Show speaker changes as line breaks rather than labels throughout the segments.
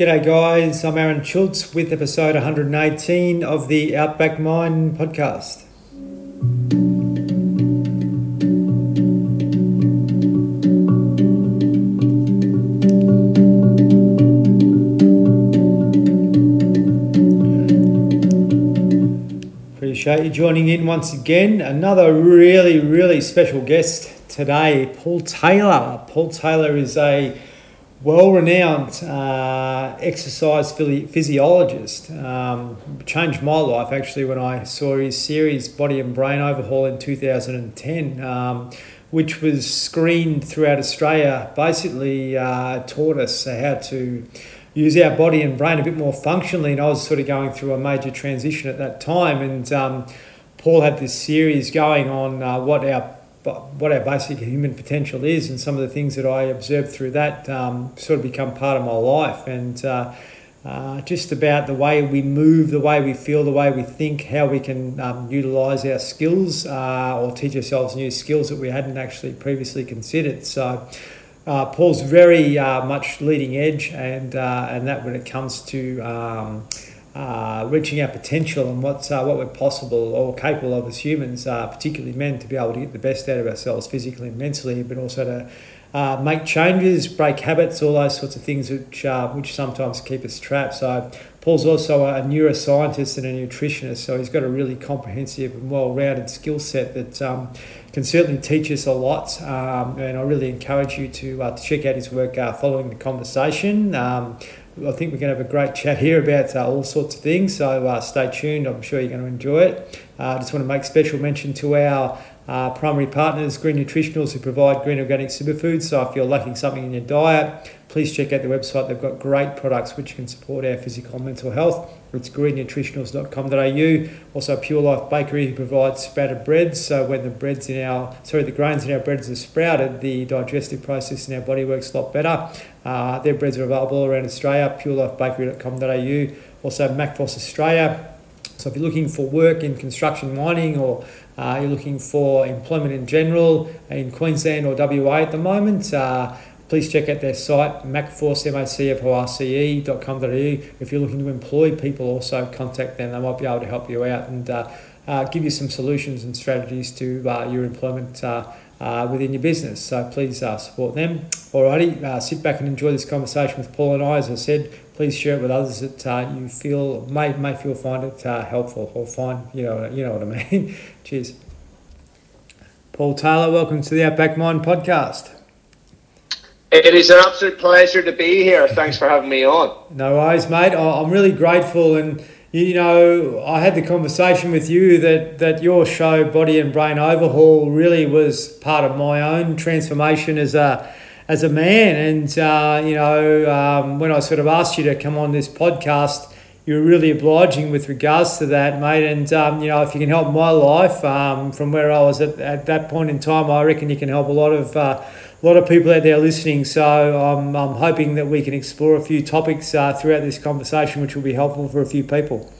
G'day, guys. I'm Aaron Schultz with episode 118 of the Outback Mind podcast. Appreciate you joining in once again. Another really, really special guest today, Paul Taylor. Paul Taylor is a well renowned uh, exercise physiologist. Um, changed my life actually when I saw his series Body and Brain Overhaul in 2010. Um, which was screened throughout Australia, basically uh, taught us how to use our body and brain a bit more functionally. And I was sort of going through a major transition at that time. And um, Paul had this series going on uh, what our what our basic human potential is, and some of the things that I observed through that um, sort of become part of my life, and uh, uh, just about the way we move, the way we feel, the way we think, how we can um, utilize our skills uh, or teach ourselves new skills that we hadn't actually previously considered. So. Uh, Paul's very uh, much leading edge, and uh, and that when it comes to um, uh, reaching our potential and what's uh, what we're possible or capable of as humans, uh, particularly men, to be able to get the best out of ourselves physically and mentally, but also to uh, make changes, break habits, all those sorts of things which uh, which sometimes keep us trapped. So Paul's also a neuroscientist and a nutritionist, so he's got a really comprehensive and well-rounded skill set that um, can certainly teach us a lot. Um, and I really encourage you to, uh, to check out his work following the conversation. Um, I think we're going to have a great chat here about uh, all sorts of things. So uh, stay tuned. I'm sure you're going to enjoy it. Uh, I just want to make special mention to our uh, primary partners, Green Nutritionals, who provide green organic superfoods. So if you're lacking something in your diet, please check out the website. They've got great products which can support our physical and mental health. It's greennutritionals.com.au. Also, Pure Life Bakery, who provides sprouted breads. So when the breads in our, sorry, the grains in our breads are sprouted, the digestive process in our body works a lot better. Uh, their breads are available all around Australia. PureLifeBakery.com.au. Also, MacForce Australia. So if you're looking for work in construction mining or uh, you're looking for employment in general in Queensland or WA at the moment, uh, please check out their site, macforce.com.au. If you're looking to employ people, also contact them. They might be able to help you out and uh, uh, give you some solutions and strategies to uh, your employment uh, uh, within your business. So please uh, support them. Alrighty, sit back and enjoy this conversation with Paul and I. As I said, please share it with others that you feel may may feel find it helpful or find you know you know what I mean. Cheers. Paul Taylor, welcome to the Outback Mind podcast.
It is an absolute pleasure to be here. Thanks for having me on.
No worries, mate. I'm really grateful. And, you know, I had the conversation with you that, that your show, Body and Brain Overhaul, really was part of my own transformation as a, as a man. And, uh, you know, um, when I sort of asked you to come on this podcast, you were really obliging with regards to that, mate. And, um, you know, if you can help my life um, from where I was at, at that point in time, I reckon you can help a lot of. Uh, a lot of people out there listening. So I'm, I'm hoping that we can explore a few topics uh, throughout this conversation, which will be helpful for a few people.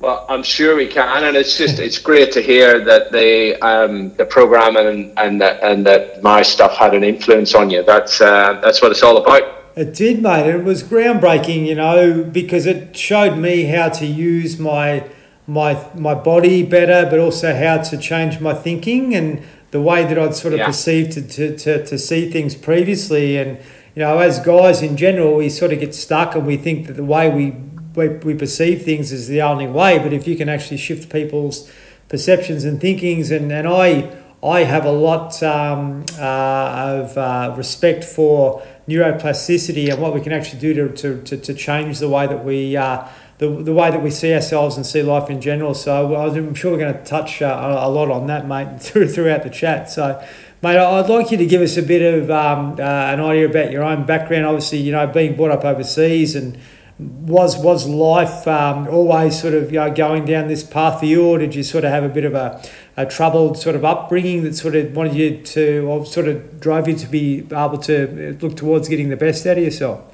Well, I'm sure we can, and it's just it's great to hear that the um, the program and and that and that my stuff had an influence on you. That's uh, that's what it's all about.
It did, mate. It was groundbreaking, you know, because it showed me how to use my my my body better, but also how to change my thinking and the way that I'd sort of yeah. perceived to, to, to, to see things previously. And, you know, as guys in general, we sort of get stuck and we think that the way we, we, we perceive things is the only way. But if you can actually shift people's perceptions and thinkings, and, and I, I have a lot um, uh, of uh, respect for neuroplasticity and what we can actually do to, to, to, to change the way that we uh, the, the way that we see ourselves and see life in general. So I'm sure we're going to touch uh, a lot on that, mate, through, throughout the chat. So, mate, I'd like you to give us a bit of um, uh, an idea about your own background. Obviously, you know, being brought up overseas and was was life um, always sort of you know, going down this path for you, or did you sort of have a bit of a, a troubled sort of upbringing that sort of wanted you to, or sort of drove you to be able to look towards getting the best out of yourself?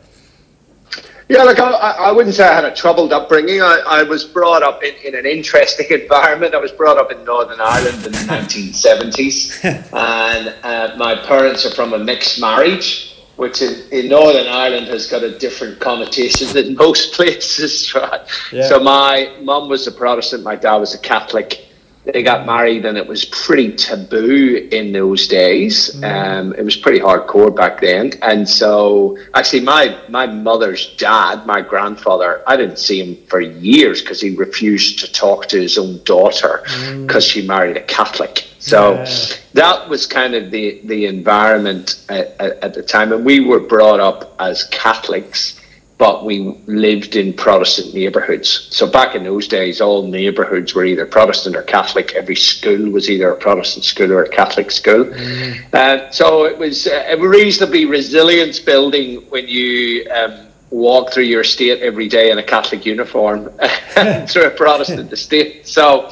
Yeah, look, I, I wouldn't say I had a troubled upbringing. I, I was brought up in, in an interesting environment. I was brought up in Northern Ireland in the 1970s, and uh, my parents are from a mixed marriage. which in, in Northern Ireland has got a different connotation than most places, right? Yeah. So my mum was a Protestant, my dad was a Catholic they got married and it was pretty taboo in those days. Mm. Um, it was pretty hardcore back then. And so actually my, my mother's dad, my grandfather, I didn't see him for years because he refused to talk to his own daughter because mm. she married a Catholic. So yeah. that was kind of the, the environment at, at, at the time. And we were brought up as Catholics but we lived in Protestant neighbourhoods. So back in those days, all neighbourhoods were either Protestant or Catholic. Every school was either a Protestant school or a Catholic school. Mm. Uh, so it was a reasonably resilient building when you um, walk through your estate every day in a Catholic uniform through a Protestant estate. So,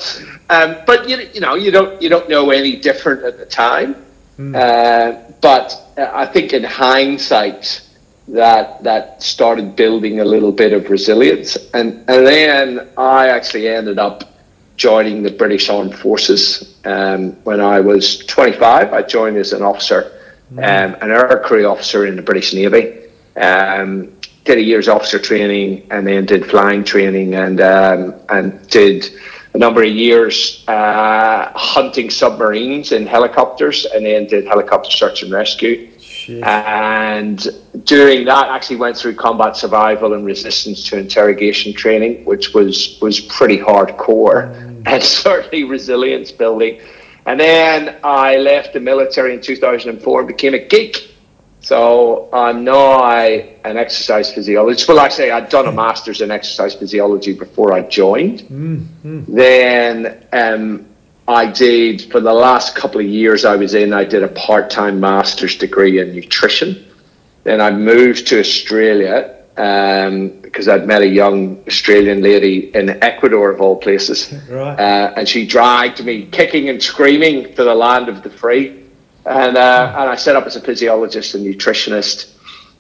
um, but you, you know, you don't you don't know any different at the time. Mm. Uh, but uh, I think in hindsight that that started building a little bit of resilience. And and then I actually ended up joining the British Armed Forces um, when I was 25. I joined as an officer, mm. um, an aircrew officer in the British Navy. Um, did a year's officer training and then did flying training and um, and did a number of years uh, hunting submarines in helicopters and then did helicopter search and rescue. And during that, actually went through combat survival and resistance to interrogation training, which was was pretty hardcore mm. and certainly resilience building. And then I left the military in 2004 and became a geek. So I'm now an exercise physiologist. Well, actually, I'd done a master's in exercise physiology before I joined. Mm-hmm. Then um, I did for the last couple of years I was in, I did a part time master's degree in nutrition. Then I moved to Australia um, because I'd met a young Australian lady in Ecuador, of all places. Right. Uh, and she dragged me kicking and screaming to the land of the free. And, uh, and I set up as a physiologist and nutritionist.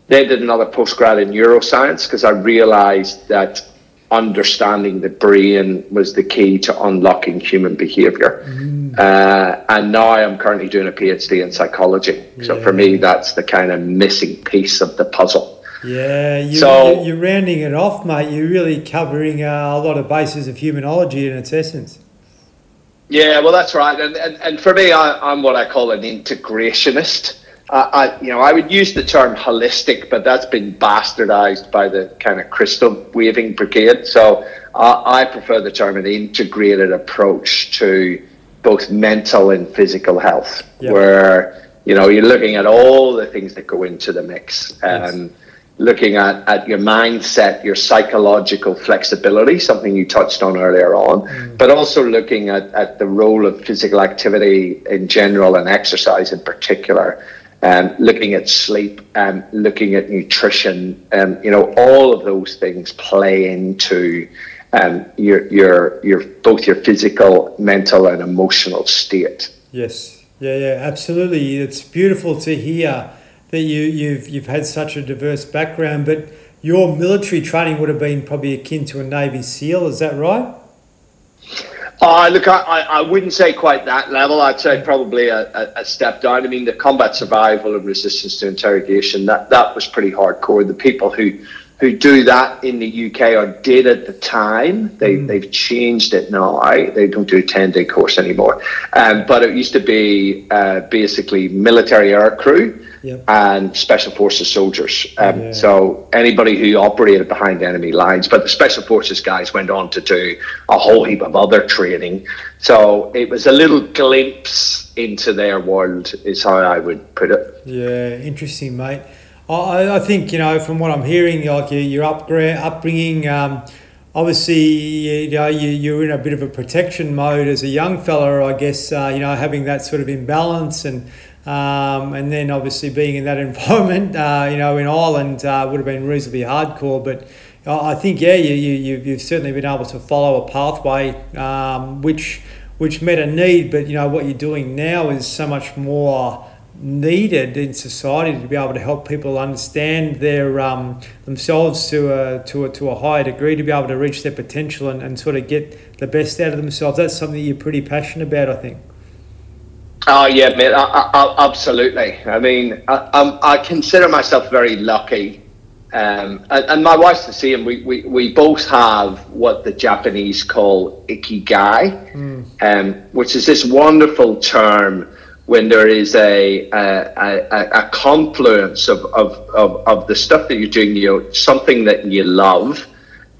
Then did another postgrad in neuroscience because I realized that understanding the brain was the key to unlocking human behavior. Mm. Uh, and now I'm currently doing a PhD in psychology. So for me, that's the kind of missing piece of the puzzle.
Yeah, you, so, you're rounding it off, mate. You're really covering uh, a lot of bases of humanology in its essence.
Yeah, well, that's right. And, and, and for me, I, I'm what I call an integrationist. I, you know, I would use the term holistic, but that's been bastardized by the kind of crystal waving brigade. So uh, I prefer the term an integrated approach to both mental and physical health, where you know you're looking at all the things that go into the mix. Um, yes. Looking at, at your mindset, your psychological flexibility, something you touched on earlier on, mm. but also looking at, at the role of physical activity in general and exercise in particular um, looking at sleep, um, looking at nutrition, um, you know, all of those things play into um, your, your, your, both your physical, mental, and emotional state.
Yes, yeah, yeah, absolutely. It's beautiful to hear that you, you've, you've had such a diverse background, but your military training would have been probably akin to a Navy SEAL, is that right?
Uh, look, I, I wouldn't say quite that level. I'd say probably a, a, a, step down. I mean, the combat survival and resistance to interrogation, that, that was pretty hardcore. The people who, who do that in the UK or did at the time, they, mm. they've changed it now. They don't do a 10 day course anymore. Um, but it used to be uh, basically military air crew yep. and special forces soldiers. Um, yeah. So anybody who operated behind enemy lines, but the special forces guys went on to do a whole heap of other training. So it was a little glimpse into their world, is how I would put it.
Yeah, interesting, mate. I, I think you know from what I'm hearing, like your, your upgra- upbringing. Um, obviously, you know, you, you're in a bit of a protection mode as a young fella, I guess, uh, you know, having that sort of imbalance and um, and then obviously being in that environment, uh, you know, in Ireland uh, would have been reasonably hardcore. But I think, yeah, you, you, you've certainly been able to follow a pathway um, which, which met a need. But, you know, what you're doing now is so much more needed in society to be able to help people understand their um, themselves to a, to, a, to a higher degree, to be able to reach their potential and, and sort of get the best out of themselves. That's something you're pretty passionate about, I think.
Oh yeah, mate. I, I, absolutely. I mean, I, I, consider myself very lucky, um, and, and, my wife's the same. We, we we both have what the Japanese call ikigai, mm. um, which is this wonderful term when there is a a, a, a confluence of, of, of, of the stuff that you're doing, you know, something that you love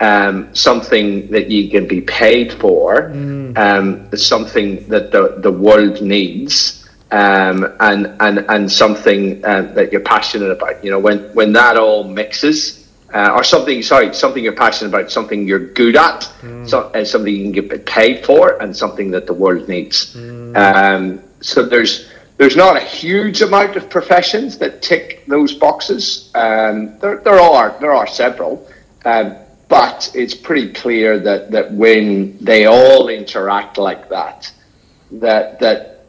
um, something that you can be paid for, mm. um, something that the, the world needs, um, and, and, and something uh, that you're passionate about. You know, when, when that all mixes, uh, or something, sorry, something you're passionate about, something you're good at, mm. so, and something you can get paid for, and something that the world needs. Mm. Um, so there's there's not a huge amount of professions that tick those boxes. Um, there, there are there are several. Um, but it's pretty clear that, that when they all interact like that, that that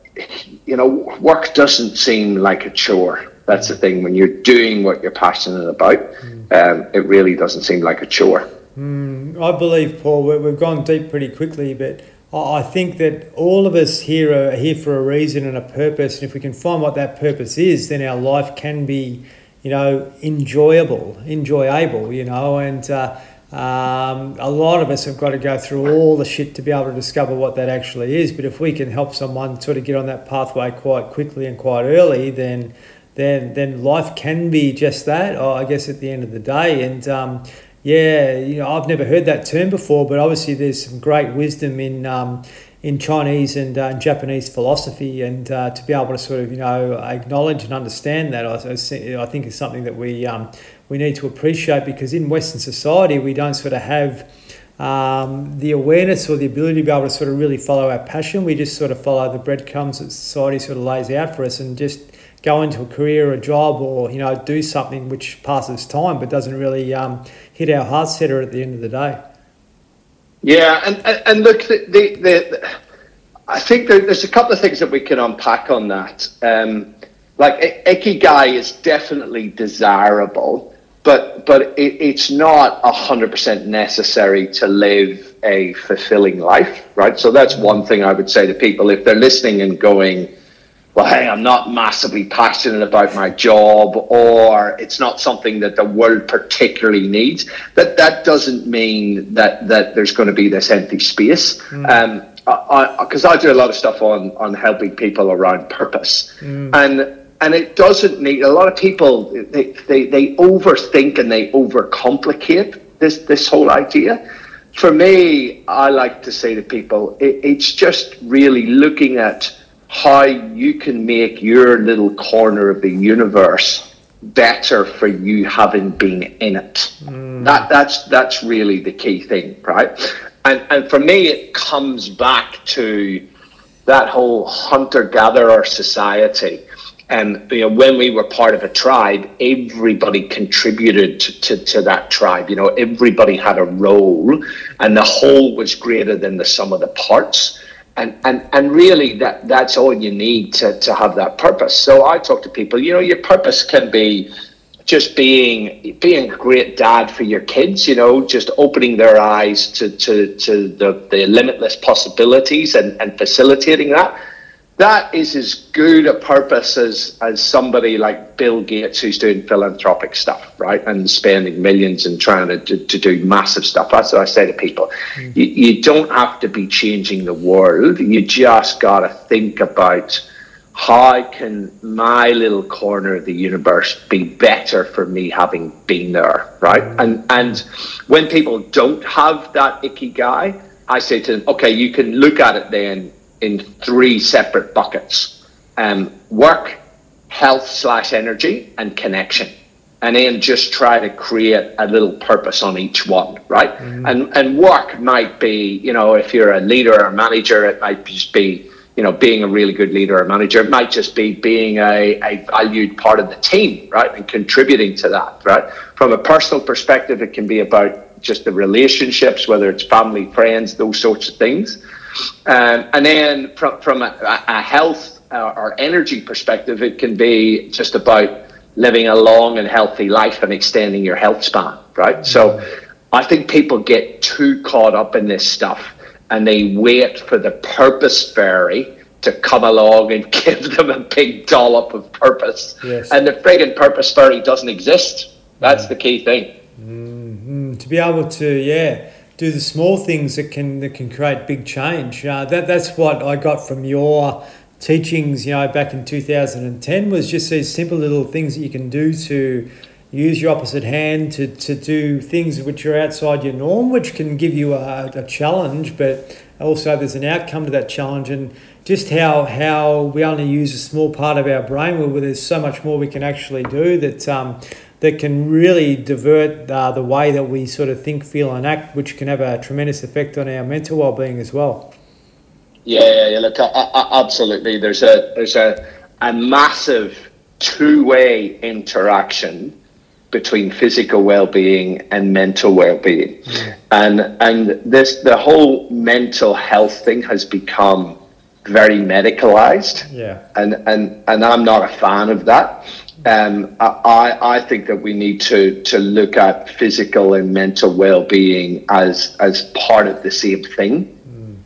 you know work doesn't seem like a chore. That's the thing. When you're doing what you're passionate about, mm. um, it really doesn't seem like a chore.
Mm, I believe, Paul, we've gone deep pretty quickly, but I think that all of us here are here for a reason and a purpose. And if we can find what that purpose is, then our life can be, you know, enjoyable, enjoyable, you know, and. Uh, um, a lot of us have got to go through all the shit to be able to discover what that actually is. But if we can help someone sort of get on that pathway quite quickly and quite early, then then then life can be just that. I guess at the end of the day, and um, yeah, you know, I've never heard that term before, but obviously there's some great wisdom in um, in Chinese and uh, Japanese philosophy, and uh, to be able to sort of you know acknowledge and understand that, I, I think is something that we um, we need to appreciate because in Western society we don't sort of have um, the awareness or the ability to be able to sort of really follow our passion. We just sort of follow the breadcrumbs that society sort of lays out for us and just go into a career, a job, or you know do something which passes time but doesn't really um, hit our heart center at the end of the day.
Yeah, and and, look, the, the, the I think there's a couple of things that we can unpack on that. Um, like ikigai is definitely desirable but but it, it's not hundred percent necessary to live a fulfilling life, right? So that's one thing I would say to people if they're listening and going, well, hey, I'm not massively passionate about my job, or it's not something that the world particularly needs. That that doesn't mean that that there's going to be this empty space. Mm. Um, because I, I, I, do a lot of stuff on on helping people around purpose, mm. and and it doesn't need a lot of people they, they, they overthink and they overcomplicate this this whole idea. For me i like to say to people it, it's just really looking at how you can make your little corner of the universe better for you having been in it. Mm. that that's that's really the key thing right? And and for me it comes back to that whole hunter gatherer society and you know, when we were part of a tribe, everybody contributed to, to, to, that tribe. You know, everybody had a role, and the whole was greater than the sum of the parts. And and and really, that that's all you need to to have that purpose. So I talk to people. You know, your purpose can be just being being a great dad for your kids. You know, just opening their eyes to to to the the limitless possibilities and and facilitating that that is as good a purpose as, as somebody like Bill Gates who's doing philanthropic stuff, right? And spending millions and trying to, to, to do massive stuff. That's what I say to people. Mm-hmm. You, you don't have to be changing the world. You just got to think about how can my little corner of the universe be better for me having been there, right? Mm-hmm. And, and when people don't have that ikigai, I say to them, okay, you can look at it then in three separate buckets um, work, health slash energy, and connection. And then just try to create a little purpose on each one, right? Mm-hmm. And and work might be, you know, if you're a leader or a manager, it might just be, you know, being a really good leader or manager. It might just be being a, a valued part of the team, right? And contributing to that, right? From a personal perspective, it can be about just the relationships, whether it's family, friends, those sorts of things. Um, and then from, from a, a health uh, or energy perspective, it can be just about living a long and healthy life and extending your health span, right? So I think people get too caught up in this stuff and they wait for the purpose fairy to come along and give them a big dollop of purpose.
Yes.
And the frigging purpose fairy doesn't exist. That's the key thing.
Mm-hmm. To be able to, yeah, do the small things that can that can create big change. Uh, that that's what I got from your teachings. You know, back in two thousand and ten was just these simple little things that you can do to use your opposite hand to, to do things which are outside your norm, which can give you a, a challenge, but also there's an outcome to that challenge and just how how we only use a small part of our brain where there's so much more we can actually do that um, that can really divert uh, the way that we sort of think, feel, and act, which can have a tremendous effect on our mental well-being as well.
Yeah, yeah, look, absolutely. There's a there's a a massive two-way interaction between physical well-being and mental well-being, mm. and and this the whole mental health thing has become very medicalized.
Yeah,
and and and I'm not a fan of that. Um, I, I think that we need to, to look at physical and mental well-being as as part of the same thing.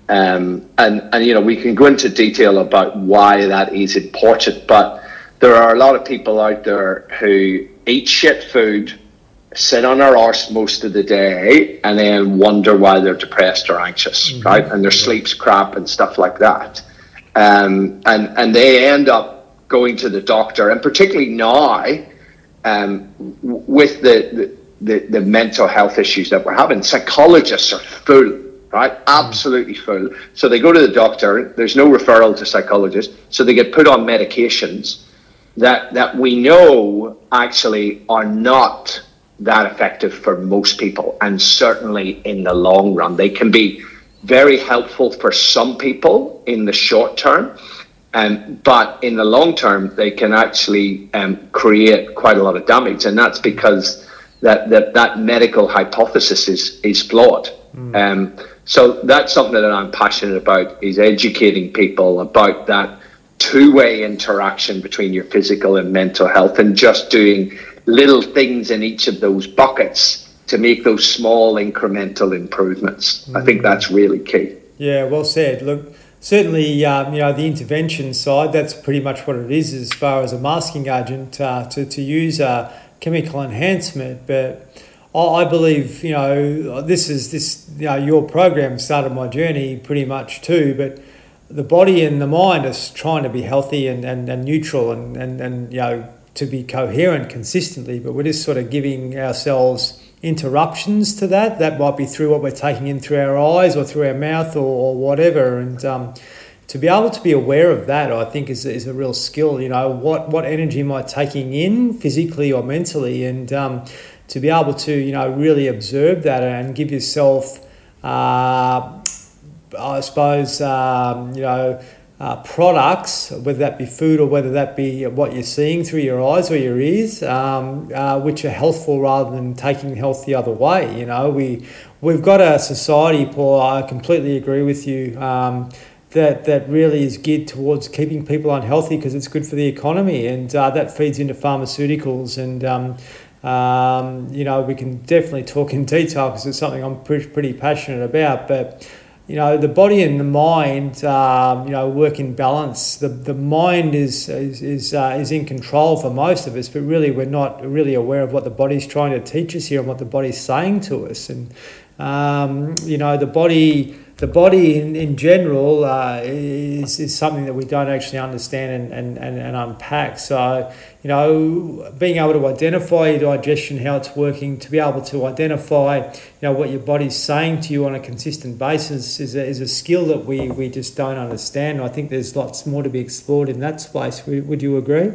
Um, and and you know we can go into detail about why that is important, but there are a lot of people out there who eat shit food, sit on their arse most of the day, and then wonder why they're depressed or anxious, mm-hmm. right? And their sleep's crap and stuff like that. Um, and and they end up going to the doctor, and particularly now um, with the, the, the, mental health issues that we're having, psychologists are full, right? Absolutely full. So they go to the doctor, there's no referral to psychologists, so they get put on medications that, that we know actually are not that effective for most people, and certainly in the long run. They can be very helpful for some people in the short term um, but in the long term, they can actually um, create quite a lot of damage, and that's because that that, that medical hypothesis is is flawed. Mm. Um, so that's something that I'm passionate about is educating people about that two-way interaction between your physical and mental health, and just doing little things in each of those buckets to make those small incremental improvements. Mm. I think hmm. that's really key.
Yeah, well said. Look certainly, um, you know, the intervention side, that's pretty much what it is as far as a masking agent uh, to, to use a chemical enhancement. But I believe, you know, this is this, you know, your program started my journey pretty much too, but the body and the mind is trying to be healthy and, and, and neutral and, and, and, you know, to be coherent consistently, but we're just sort of giving ourselves interruptions to that. That might be through what we're taking in through our eyes or through our mouth or, or whatever. And um, to be able to be aware of that, I think, is, is a real skill. You know, what, what energy am I taking in physically or mentally? And um, to be able to, you know, really observe that and give yourself, uh, I suppose, um, you know, uh, products, whether that be food or whether that be what you're seeing through your eyes or your ears, um, uh, which are healthful rather than taking health the other way. You know, we we've got a society, Paul. I completely agree with you. Um, that, that really is geared towards keeping people unhealthy because it's good for the economy and uh, that feeds into pharmaceuticals and um, um, you know we can definitely talk in detail because it's something I'm pretty, pretty passionate about but you know the body and the mind um, you know work in balance. The, the mind is is is, uh, is in control for most of us but really we're not really aware of what the body's trying to teach us here and what the body's saying to us. And um, you know the body the body in, in general uh, is, is something that we don't actually understand and, and, and, and, unpack. So, you know, being able to identify your digestion, how it's working, to be able to identify, you know, what your body's saying to you on a consistent basis is a, is a skill that we, we just don't understand. I think there's lots more to be explored in that space. Would, would you agree?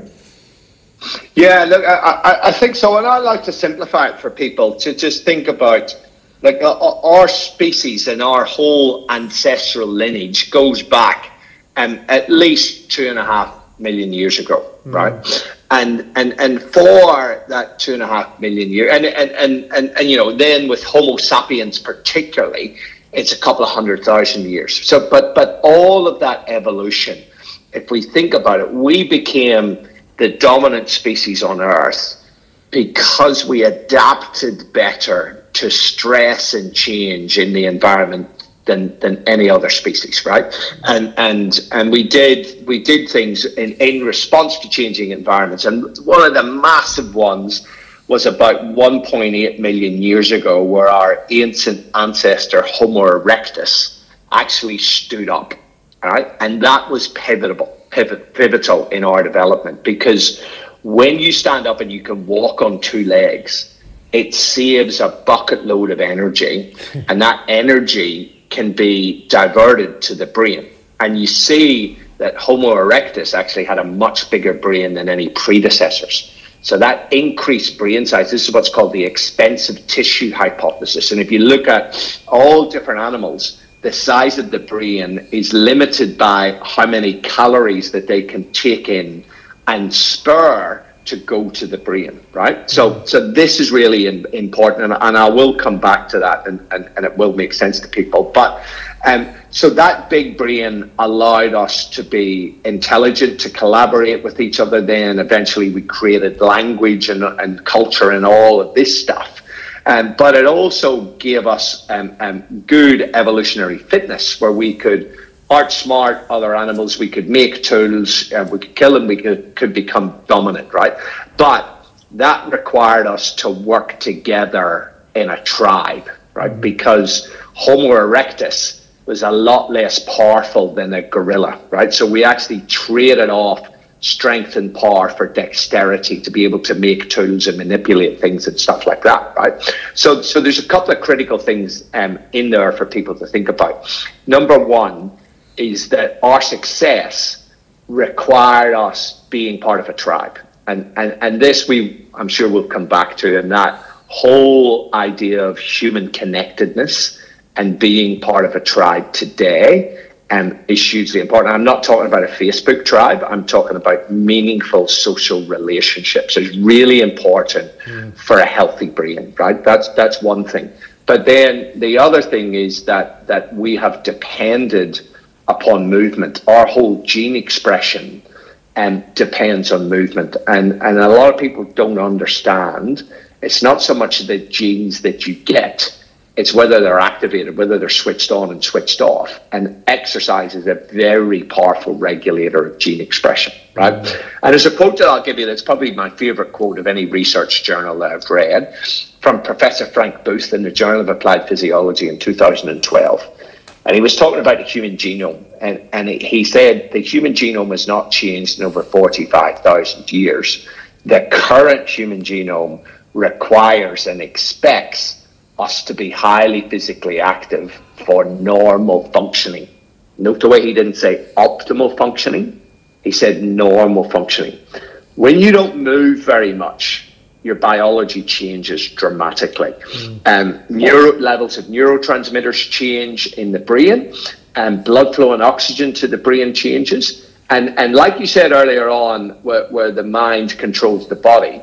Yeah, look, I, I think so. And I like to simplify it for people to just think about like uh, uh, our species and our whole ancestral lineage goes back um, at least two and a half million years ago, mm. right? And and and for that two and a half million years, and and, and and and you know, then with Homo sapiens particularly, it's a couple of hundred thousand years. So, but but all of that evolution, if we think about it, we became the dominant species on Earth because we adapted better to stress and change in the environment than than any other species, right? And and and we did we did things in, in response to changing environments. And one of the massive ones was about 1.8 million years ago, where our ancient ancestor Homo erectus actually stood up, right? And that was pivotal, pivot, pivotal in our development because when you stand up and you can walk on two legs, it saves a bucket load of energy, and that energy can be diverted to the brain. And you see that Homo erectus actually had a much bigger brain than any predecessors. So that increased brain size, this is what's called the expensive tissue hypothesis. And if you look at all different animals, the size of the brain is limited by how many calories that they can take in and spur to go to the brain, right? So, so this is really in, important, and, and, I will come back to that, and, and, and it will make sense to people. But um, so that big brain allowed us to be intelligent, to collaborate with each other. Then eventually we created language and, and culture and all of this stuff. Um, but it also gave us um, um, good evolutionary fitness where we could outsmart other animals, we could make tools, uh, we could kill them, we could, could become dominant, right? But that required us to work together in a tribe, right? Because Homo erectus was a lot less powerful than a gorilla, right? So we actually traded off strength and power for dexterity to be able to make tools and manipulate things and stuff like that, right? So, so there's a couple of critical things um, in there for people to think about. Number one is that our success required us being part of a tribe, and and and this we I'm sure we'll come back to, and that whole idea of human connectedness and being part of a tribe today um, is hugely important. I'm not talking about a Facebook tribe. I'm talking about meaningful social relationships. It's really important mm. for a healthy brain, right? That's that's one thing. But then the other thing is that that we have depended upon movement. Our whole gene expression um, depends on movement, and and a lot of people don't understand. It's not so much the genes that you get it's whether they're activated, whether they're switched on and switched off. And exercise is a very powerful regulator of gene expression, right? Mm-hmm. And there's a quote that I'll give you that's probably my favorite quote of any research journal that I've read from Professor Frank Booth in the Journal of Applied Physiology in 2012. And he was talking about the human genome. And, and he said the human genome has not changed in over 45,000 years. The current human genome requires and expects us to be highly physically active for normal functioning. Note the way he didn't say optimal functioning, he said normal functioning. When you don't move very much, your biology changes dramatically. Mm. Um, neuro levels of neurotransmitters change in the brain, and blood flow and oxygen to the brain changes. And, and like you said earlier on, where, where the mind controls the body,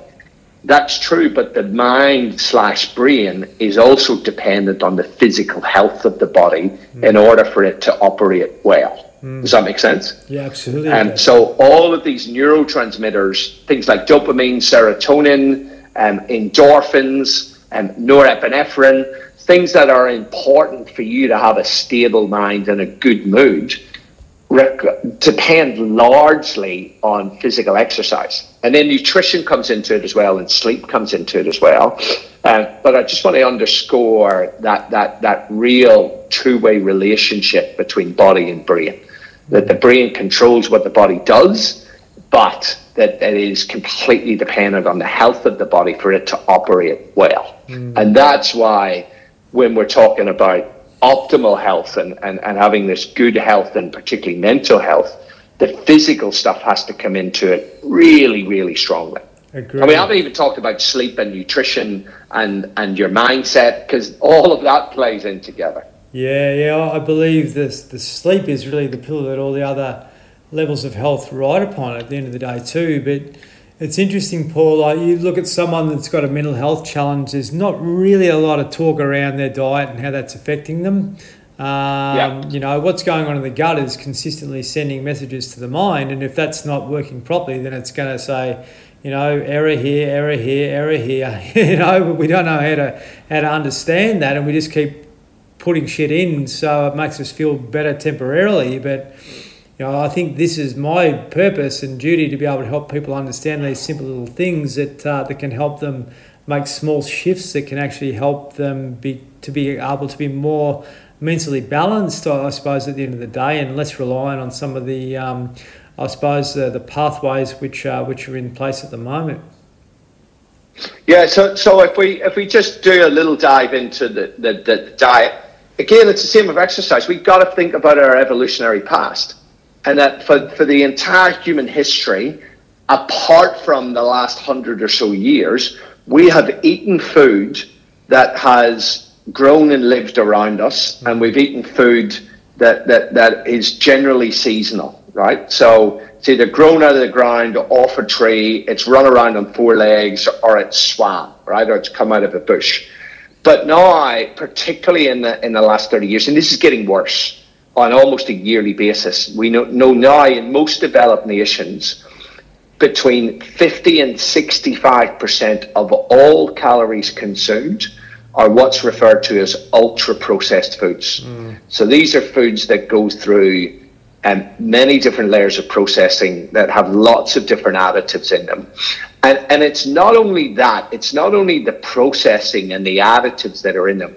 that's true, but the mind slash brain is also dependent on the physical health of the body mm. in order for it to operate well. Mm. Does that make sense?
Yeah, absolutely.
And um, so all of these neurotransmitters, things like dopamine, serotonin, um, endorphins, um, norepinephrine, things that are important for you to have a stable mind and a good mood, rec- depend largely on physical exercise. And then nutrition comes into it as well, and sleep comes into it as well. Uh, but I just want to underscore that that that real two-way relationship between body and brain. That the brain controls what the body does, but that it is completely dependent on the health of the body for it to operate well. Mm. And that's why when we're talking about optimal health and, and, and having this good health and particularly mental health, the physical stuff has to come into it really, really strongly. Agreed. And we haven't even talked about sleep and nutrition and, and your mindset because all of that plays in together.
Yeah, yeah, I believe this the sleep is really the pillar that all the other levels of health ride upon at the end of the day too. But it's interesting, Paul. Like you look at someone that's got a mental health challenge. There's not really a lot of talk around their diet and how that's affecting them. Um, yeah. You know what's going on in the gut is consistently sending messages to the mind, and if that's not working properly, then it's going to say, you know, error here, error here, error here. you know, but we don't know how to how to understand that, and we just keep putting shit in so it makes us feel better temporarily. But you know, I think this is my purpose and duty to be able to help people understand these simple little things that uh, that can help them make small shifts that can actually help them be to be able to be more mentally balanced. I suppose at the end of the day, and less reliant on some of the, um, I suppose, uh, the pathways which uh, which are in place at the moment.
Yeah, so so if we if we just do a little dive into the, the, the diet, again, it's the same with exercise. We've got to think about our evolutionary past, and that for for the entire human history, apart from the last hundred or so years, we have eaten food that has grown and lived around us, and we've eaten food that that that is generally seasonal, right? So it's either grown out of the ground or off a tree, it's run around on four legs, or it's swam, right? Or it's come out of a bush. But now, particularly in the in the last 30 years, and this is getting worse on almost a yearly basis, we know, know now in most developed nations, between 50 and 65% of all calories consumed are what's referred to as ultra processed foods. Mm. So these are foods that go through and many different layers of processing that have lots of different additives in them. And, and it's not only that, it's not only the processing and the additives that are in them,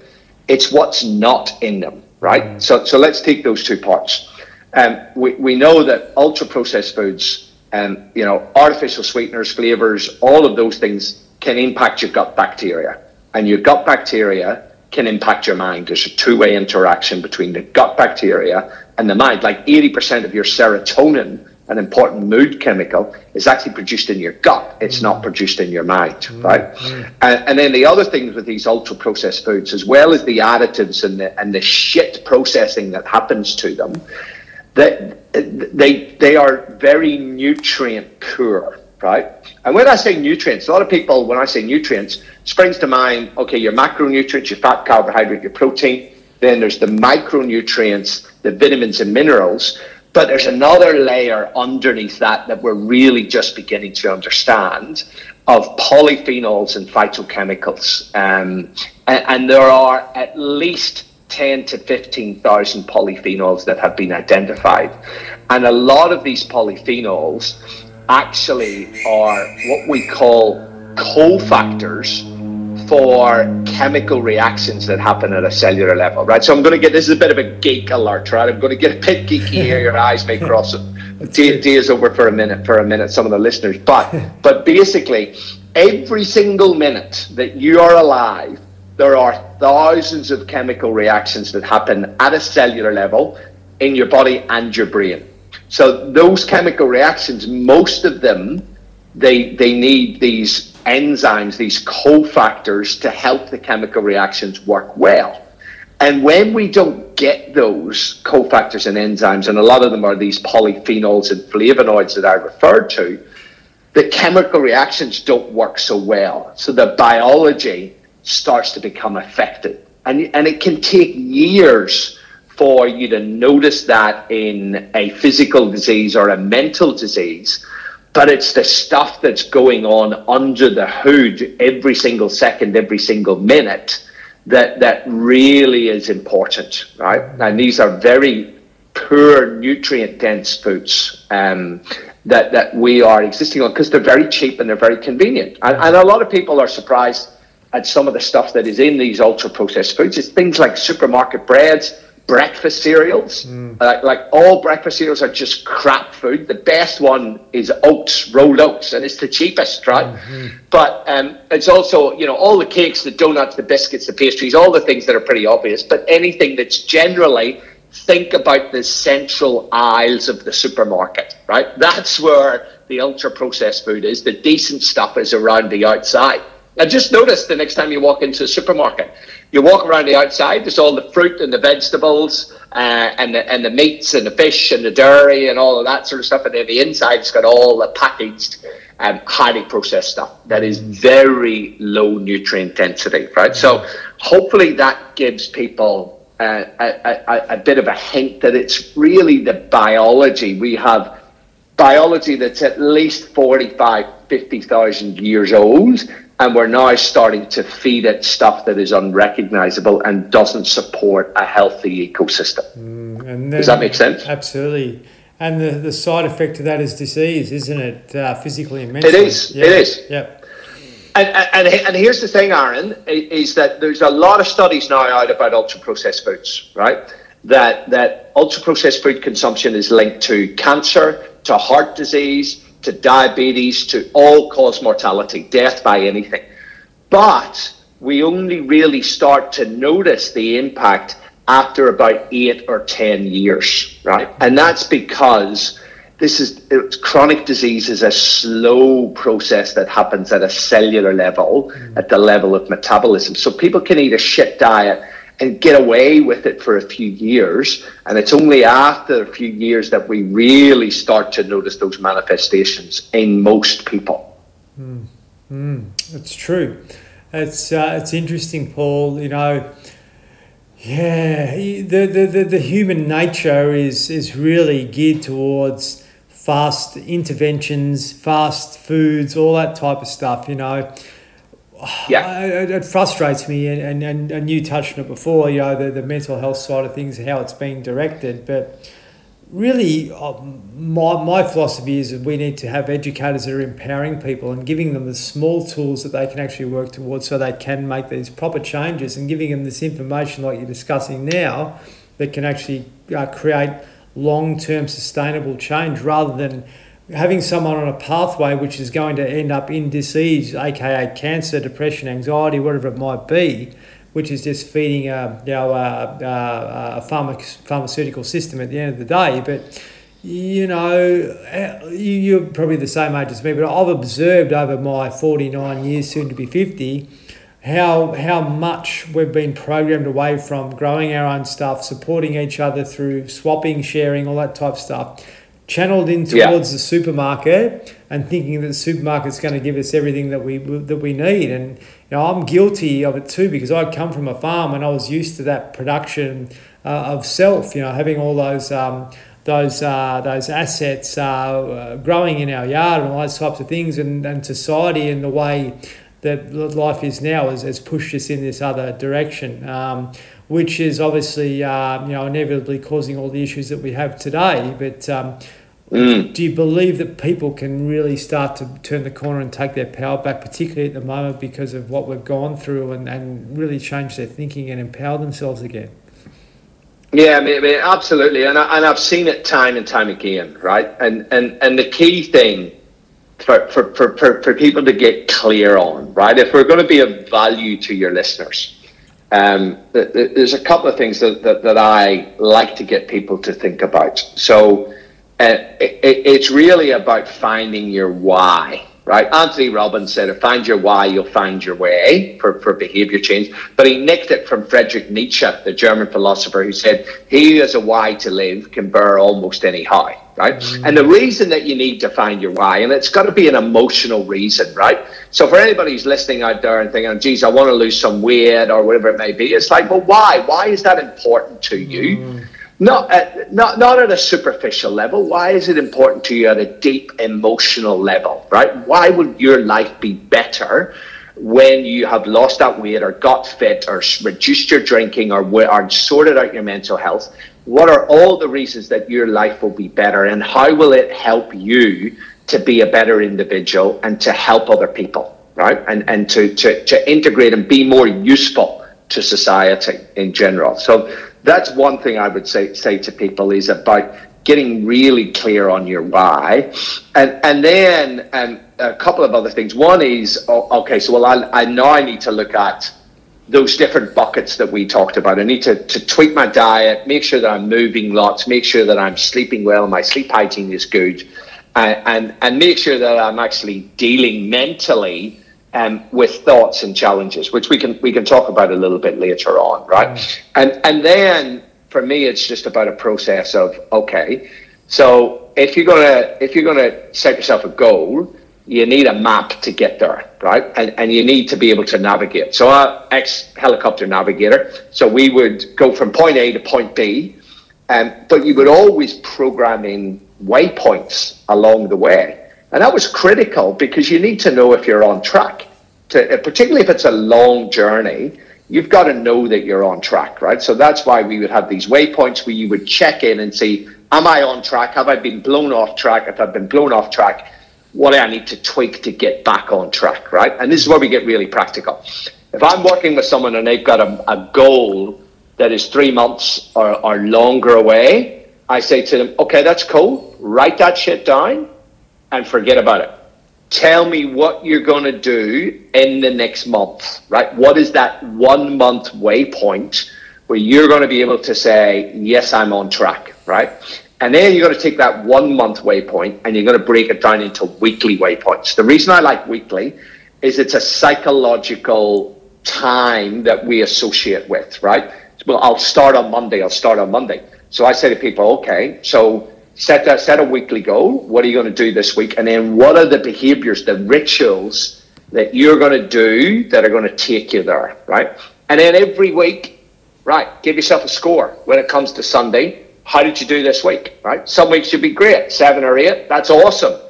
it's what's not in them, right? Mm. So, so let's take those two parts. Um, we, we know that ultra processed foods, and um, you know, artificial sweeteners, flavors, all of those things can impact your gut bacteria. And your gut bacteria can impact your mind. There's a two way interaction between the gut bacteria and the mind. Like 80% of your serotonin, an important mood chemical, is actually produced in your gut. It's not produced in your mind, mm. right? Mm. And, and, then the other things with these ultra processed foods, as well as the additives and the, and the shit processing that happens to them, that they, they are very nutrient poor, right? And when I say nutrients, a lot of people, when I say nutrients, springs to mind, okay, your macronutrients, your fat, carbohydrate, your protein. Then there's the micronutrients, the vitamins and minerals. But there's another layer underneath that that we're really just beginning to understand of polyphenols and phytochemicals. Um, and, and there are at least 10 to 15,000 polyphenols that have been identified. And a lot of these polyphenols actually are what we call cofactors for chemical reactions that happen at a cellular level, right? So I'm going to get this is a bit of a geek alert, right? I'm going to get a bit geeky here. Your eyes may cross. Day, day is over for a minute. For a minute, some of the listeners, but but basically, every single minute that you are alive, there are thousands of chemical reactions that happen at a cellular level in your body and your brain. So those chemical reactions, most of them, they they need these enzymes, these cofactors to help the chemical reactions work well. And when we don't get those cofactors and enzymes, and a lot of them are these polyphenols and flavonoids that I referred to, the chemical reactions don't work so well. So the biology starts to become affected. And, and it can take years for you to notice that in a physical disease or a mental disease but it's the stuff that's going on under the hood every single second, every single minute that that really is important, right? And these are very poor nutrient dense foods um, that that we are existing on because they're very cheap and they're very convenient. And, and a lot of people are surprised at some of the stuff that is in these ultra processed foods. It's things like supermarket breads breakfast cereals. Mm. Uh, like all breakfast cereals are just crap food. The best one is oats, rolled oats, and it's the cheapest, right? Mm-hmm. But um, it's also, you know, all the cakes, the donuts, the biscuits, the pastries, all the things that are pretty obvious. But anything that's generally think about the central aisles of the supermarket, right? That's where the ultra processed food is. The decent stuff is around the outside. Now, just notice the next time you walk into a supermarket, you walk around the outside, there's all the fruit and the vegetables uh, and, the, and the meats and the fish and the dairy and all of that sort of stuff. And then the inside's got all the packaged, um, highly processed stuff that is very low nutrient density, right? So hopefully that gives people uh, a, a, a bit of a hint that it's really the biology. We have biology that's at least 45, 50,000 years old and we're now starting to feed it stuff that is unrecognizable and doesn't support a healthy ecosystem. Mm, then, Does that make sense?
Absolutely. And the, the side effect of that is disease, isn't it? Uh, physically and mentally.
It is. Yeah. It is. Yep. And, and, and here's the thing, Aaron, is that there's a lot of studies now out about ultra processed foods, right? That that ultra processed food consumption is linked to cancer, to heart disease, to diabetes, to all cause mortality, death by anything. But we only really start to notice the impact after about eight or 10 years, right? And that's because this is chronic disease is a slow process that happens at a cellular level, mm. at the level of metabolism. So people can eat a shit diet and get away with it for a few years. And it's only after a few years that we really start to notice those manifestations in most people.
Mm. Mm. It's true. It's uh, it's interesting, Paul. You know, yeah, the, the, the, the human nature is is really geared towards fast interventions, fast foods, all that type of stuff. You know
yeah,
it, it, frustrates me, and, and, and you touched on it before, you know, the, the mental health side of things, how it's being directed. But really, uh, my, my philosophy is that we need to have educators that are empowering people and giving them the small tools that they can actually work towards so they can make these proper changes and giving them this information, like you're discussing now, that can actually uh, create long term sustainable change rather than having someone on a pathway which is going to end up in disease, aka cancer, depression, anxiety, whatever it might be, which is just feeding a, you know, a, a, a pharma, pharmaceutical system at the end of the day. But you know, eh, you're probably the same age as me, but I've observed over my 49 years, soon to be 50, how how much we've been programmed away from growing our own stuff, supporting each other through swapping, sharing, all that type of stuff channeled in towards yeah. the supermarket and thinking that the supermarket's going to give us everything that we that we need. And you know I'm guilty of it too because I come from a farm and I was used to that production uh, of self you know having all those um, those uh, those assets uh, growing in our yard and all those types of things. And, and society and the way that life is now has, has pushed us in this other direction um, which is obviously uh, you know inevitably causing all the issues that we have today. But um, Mm. Do you believe that people can really start to turn the corner and take their power back, particularly at the moment because of what we've gone through and, and really change their thinking and empower themselves again?
Yeah, I mean, I mean, absolutely, and I, and I've seen it time and time again, right? And and and the key thing for for, for, for, for people to get clear on, right? If we're going to be of value to your listeners, um, there's a couple of things that, that, that I like to get people to think about. So it, it, it's really about finding your why, right? Anthony Robbins said, if find your why, you'll find your way for, for behavior change. But he nicked it from Friedrich Nietzsche, the German philosopher, who said, he who has a why to live can bear almost any how, right? Mm-hmm. And the reason that you need to find your why, and it's got to be an emotional reason, right? So for anybody who's listening out there and thinking, geez, I want to lose some weight or whatever it may be, it's like, well, why? Why is that important to you? Mm-hmm not at, not not at a superficial level. Why is it important to you at a deep emotional level, right? Why would your life be better when you have lost that weight or got fit or reduced your drinking or, or sorted out your mental health? What are all the reasons that your life will be better and how will it help you to be a better individual and to help other people, right? And, and to, to, to integrate and be more useful to society in general. So that's one thing I would say say to people is about getting really clear on your why, and and then and a couple of other things. One is okay, so well I I know I need to look at those different buckets that we talked about. I need to, to tweak my diet, make sure that I'm moving lots, make sure that I'm sleeping well, my sleep hygiene is good, and, and, and make sure that I'm actually dealing mentally um, with thoughts and challenges, which we can we can talk about a little bit later on, right? Mm. And and then for me, it's just about a process of okay, so if you're gonna if you're gonna set yourself a goal, you need a map to get there, right? And and you need to be able to navigate. So our ex helicopter navigator, so we would go from point A to point B, um, but you would always program in waypoints along the way. And that was critical because you need to know if you're on track. to uh, particularly if it's a long journey, you've got to know that you're on track, right? So that's why we would have these waypoints where you would check in and see, am I on track? Have I been blown off track? If I've been blown off track, what do I need to tweak to get back on track, right? And this is where we get really practical. If I'm working with someone and they've got a, a goal that is three months or, or longer away, I say to them, okay, that's cool. Write that shit down and forget about it. Tell me what you're going to do in the next month, right? What is that one month waypoint where you're going to be able to say, yes, I'm on track, right? And then you're going to take that one month waypoint and you're going to break it down into weekly waypoints. The reason I like weekly is it's a psychological time that we associate with, right? Well, I'll start on Monday, I'll start on Monday. So I say to people, okay, so set that set a weekly goal. What are you going to do this week? And then what are the behaviors, the rituals that you're going to do that are going to take you there, right? And then every week, right, give yourself a score when it comes to Sunday. How did you do this week, right? Some weeks you'll be great, seven or eight. That's awesome.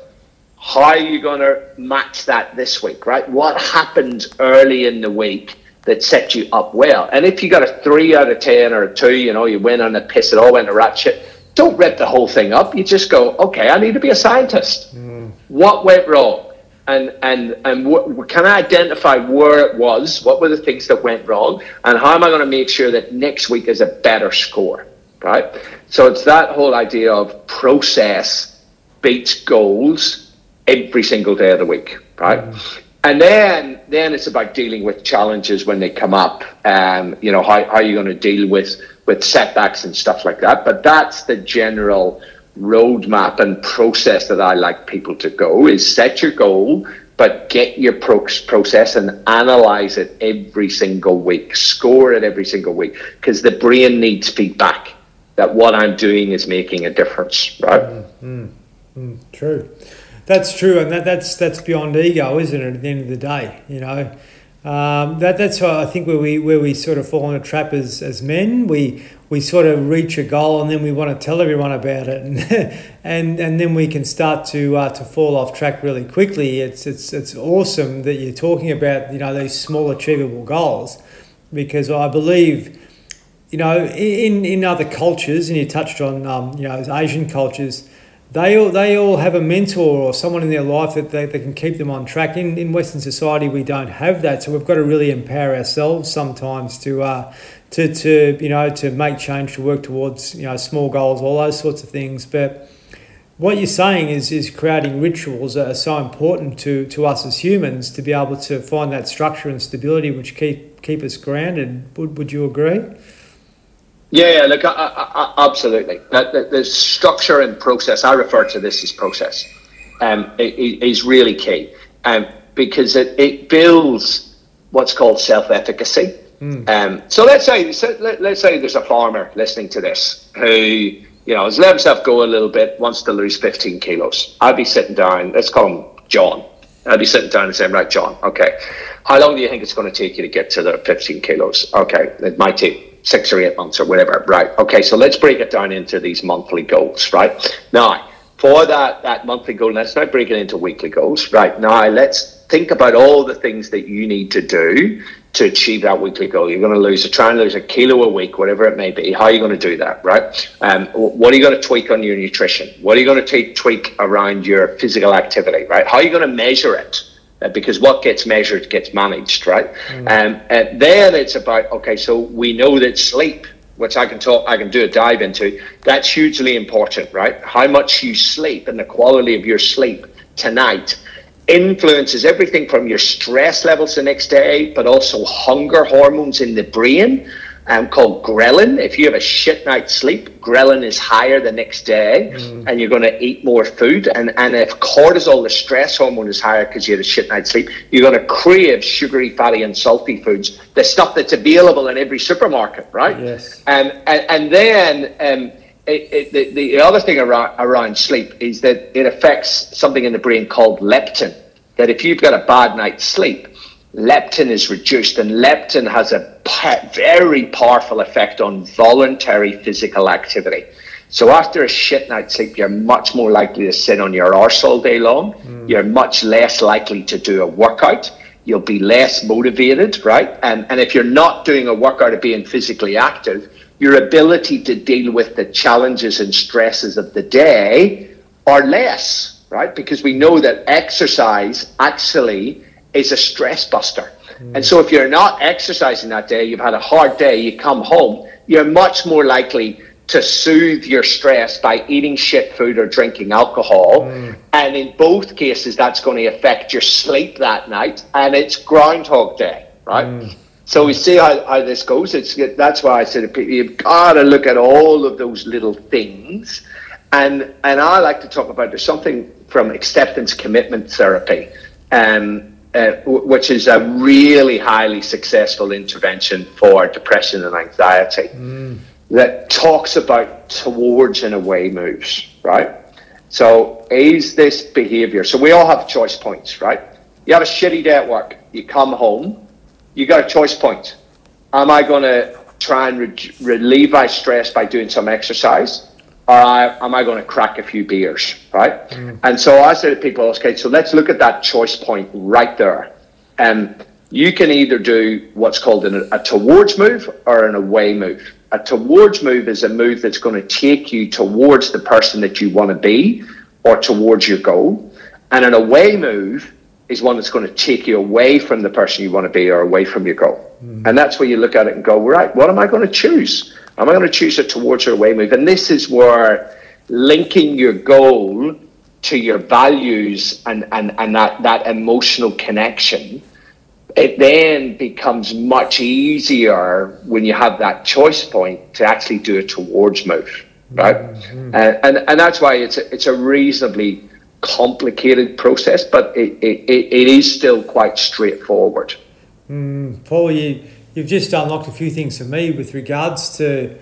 How are you going to match that this week, right? What happened early in the week that set you up well? And if you got a three out of ten or a two, you know, you went on the piss, it all went to rat shit don't rip the whole thing up. You just go, okay, I need to be a scientist. Mm. What went wrong? And and and what, can I identify where it was? What were the things that went wrong? And how am I going to make sure that next week is a better score? Right. So it's that whole idea of process beats goals every single day of the week. Right. Mm. And then then it's about dealing with challenges when they come up. Um, you know, how, how are you going to deal with with setbacks and stuff like that. But that's the general roadmap and process that I like people to go is set your goal, but get your pro- process and analyze it every single week, score it every single week, because the brain needs feedback that what I'm doing is making a difference, right?
Mm, mm, true. That's true, and that, that's that's beyond ego, isn't it? At the end of the day, you know, um, that that's why I think where we where we sort of fall in a trap as, as men. We we sort of reach a goal and then we want to tell everyone about it, and and, and then we can start to uh, to fall off track really quickly. It's it's it's awesome that you're talking about you know these small achievable goals, because I believe. You know, in, in other cultures, and you touched on, um, you know, Asian cultures, they all they all have a mentor or someone in their life that they, they can keep them on track. In in Western society, we don't have that, so we've got to really empower ourselves sometimes to uh, to to you know to make change, to work towards you know small goals, all those sorts of things. But what you're saying is is creating rituals that are so important to to us as humans to be able to find that structure and stability which keep keep us grounded. Would would you agree?
Yeah, yeah look, I, I, absolutely. The, the, structure and process, I refer to this as process, um, is really key um, because it, it builds what's called self efficacy. Mm. Um, so let's say so let, us say there's a farmer listening to this who you know has let himself go a little bit, wants to lose 15 kilos. I'd be sitting down. Let's call him John. I'd be sitting down and saying, right, John, okay, how long do you think it's going to take you to get to the 15 kilos? Okay, it might take six or eight months or whatever. Right. Okay. So let's break it down into these monthly goals. Right. Now, for that that monthly goal, let's now break it into weekly goals. Right. Now, let's think about all the things that you need to do to achieve that weekly goal. You're going to lose try and lose a kilo a week, whatever it may be. How are you going to do that? Right. Um, what are you going to tweak on your nutrition? What are you going to tweak around your physical activity? Right. How are you going to measure it? Uh, because what gets measured gets managed, right? Mm. Um, and then it's about okay, so we know that sleep, which I can talk, I can do a dive into, that's hugely important, right? How much you sleep and the quality of your sleep tonight influences everything from your stress levels the next day, but also hunger hormones in the brain um, called ghrelin. If you have a shit night's sleep, ghrelin is higher the next day, mm. and you're going to eat more food. And, and if cortisol, the stress hormone, is higher because you had a shit night's sleep, you're going to crave sugary, fatty, and salty foods, the stuff that's available in every supermarket, right?
Yes.
Um, and, and then um, it, it, the, the other thing around, around sleep is that it affects something in the brain called leptin. That if you've got a bad night's sleep, leptin is reduced, and leptin has a very powerful effect on voluntary physical activity. So after a shit night's sleep, you're much more likely to sit on your arse all day long. Mm. You're much less likely to do a workout. you'll be less motivated, right? And, and if you're not doing a workout of being physically active, your ability to deal with the challenges and stresses of the day are less, right? Because we know that exercise actually is a stress buster. Mm. And so if you're not exercising that day, you've had a hard day, you come home, you're much more likely to soothe your stress by eating shit food or drinking alcohol. Mm. And in both cases, that's going to affect your sleep that night. And it's Groundhog Day, right? Mm. So we see how, how this goes. It's that's why I said you've got to look at all of those little things, and and I like to talk about there's something from acceptance commitment therapy, um, uh, which is a really highly successful intervention for depression and anxiety. Mm that talks about towards and away moves, right? So is this behavior? So we all have choice points, right? You have a shitty day at work. You come home. You got a choice point. Am I going to try and re- relieve my stress by doing some exercise, I, am I going to crack a few beers, right? Mm. And so I say to people, okay, so let's look at that choice point right there. And um, you can either do what's called an, a towards move or an away move a towards move is a move that's going to take you towards the person that you want to be or towards your goal. And an away move is one that's going to take you away from the person you want to be or away from your goal. Mm. And that's where you look at it and go, right, what am I going to choose? Am I going to choose a towards or away move? And this is where linking your goal to your values and, and, and that, that emotional connection it then becomes much easier when you have that choice point to actually do a towards move, right? Mm-hmm. And, and and that's why it's a, it's a reasonably complicated process, but it, it, it is still quite straightforward.
Mm, Paul, you you've just unlocked a few things for me with regards to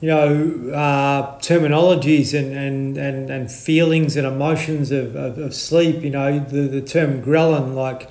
you know uh, terminologies and, and, and, and feelings and emotions of, of, of sleep. You know the the term ghrelin like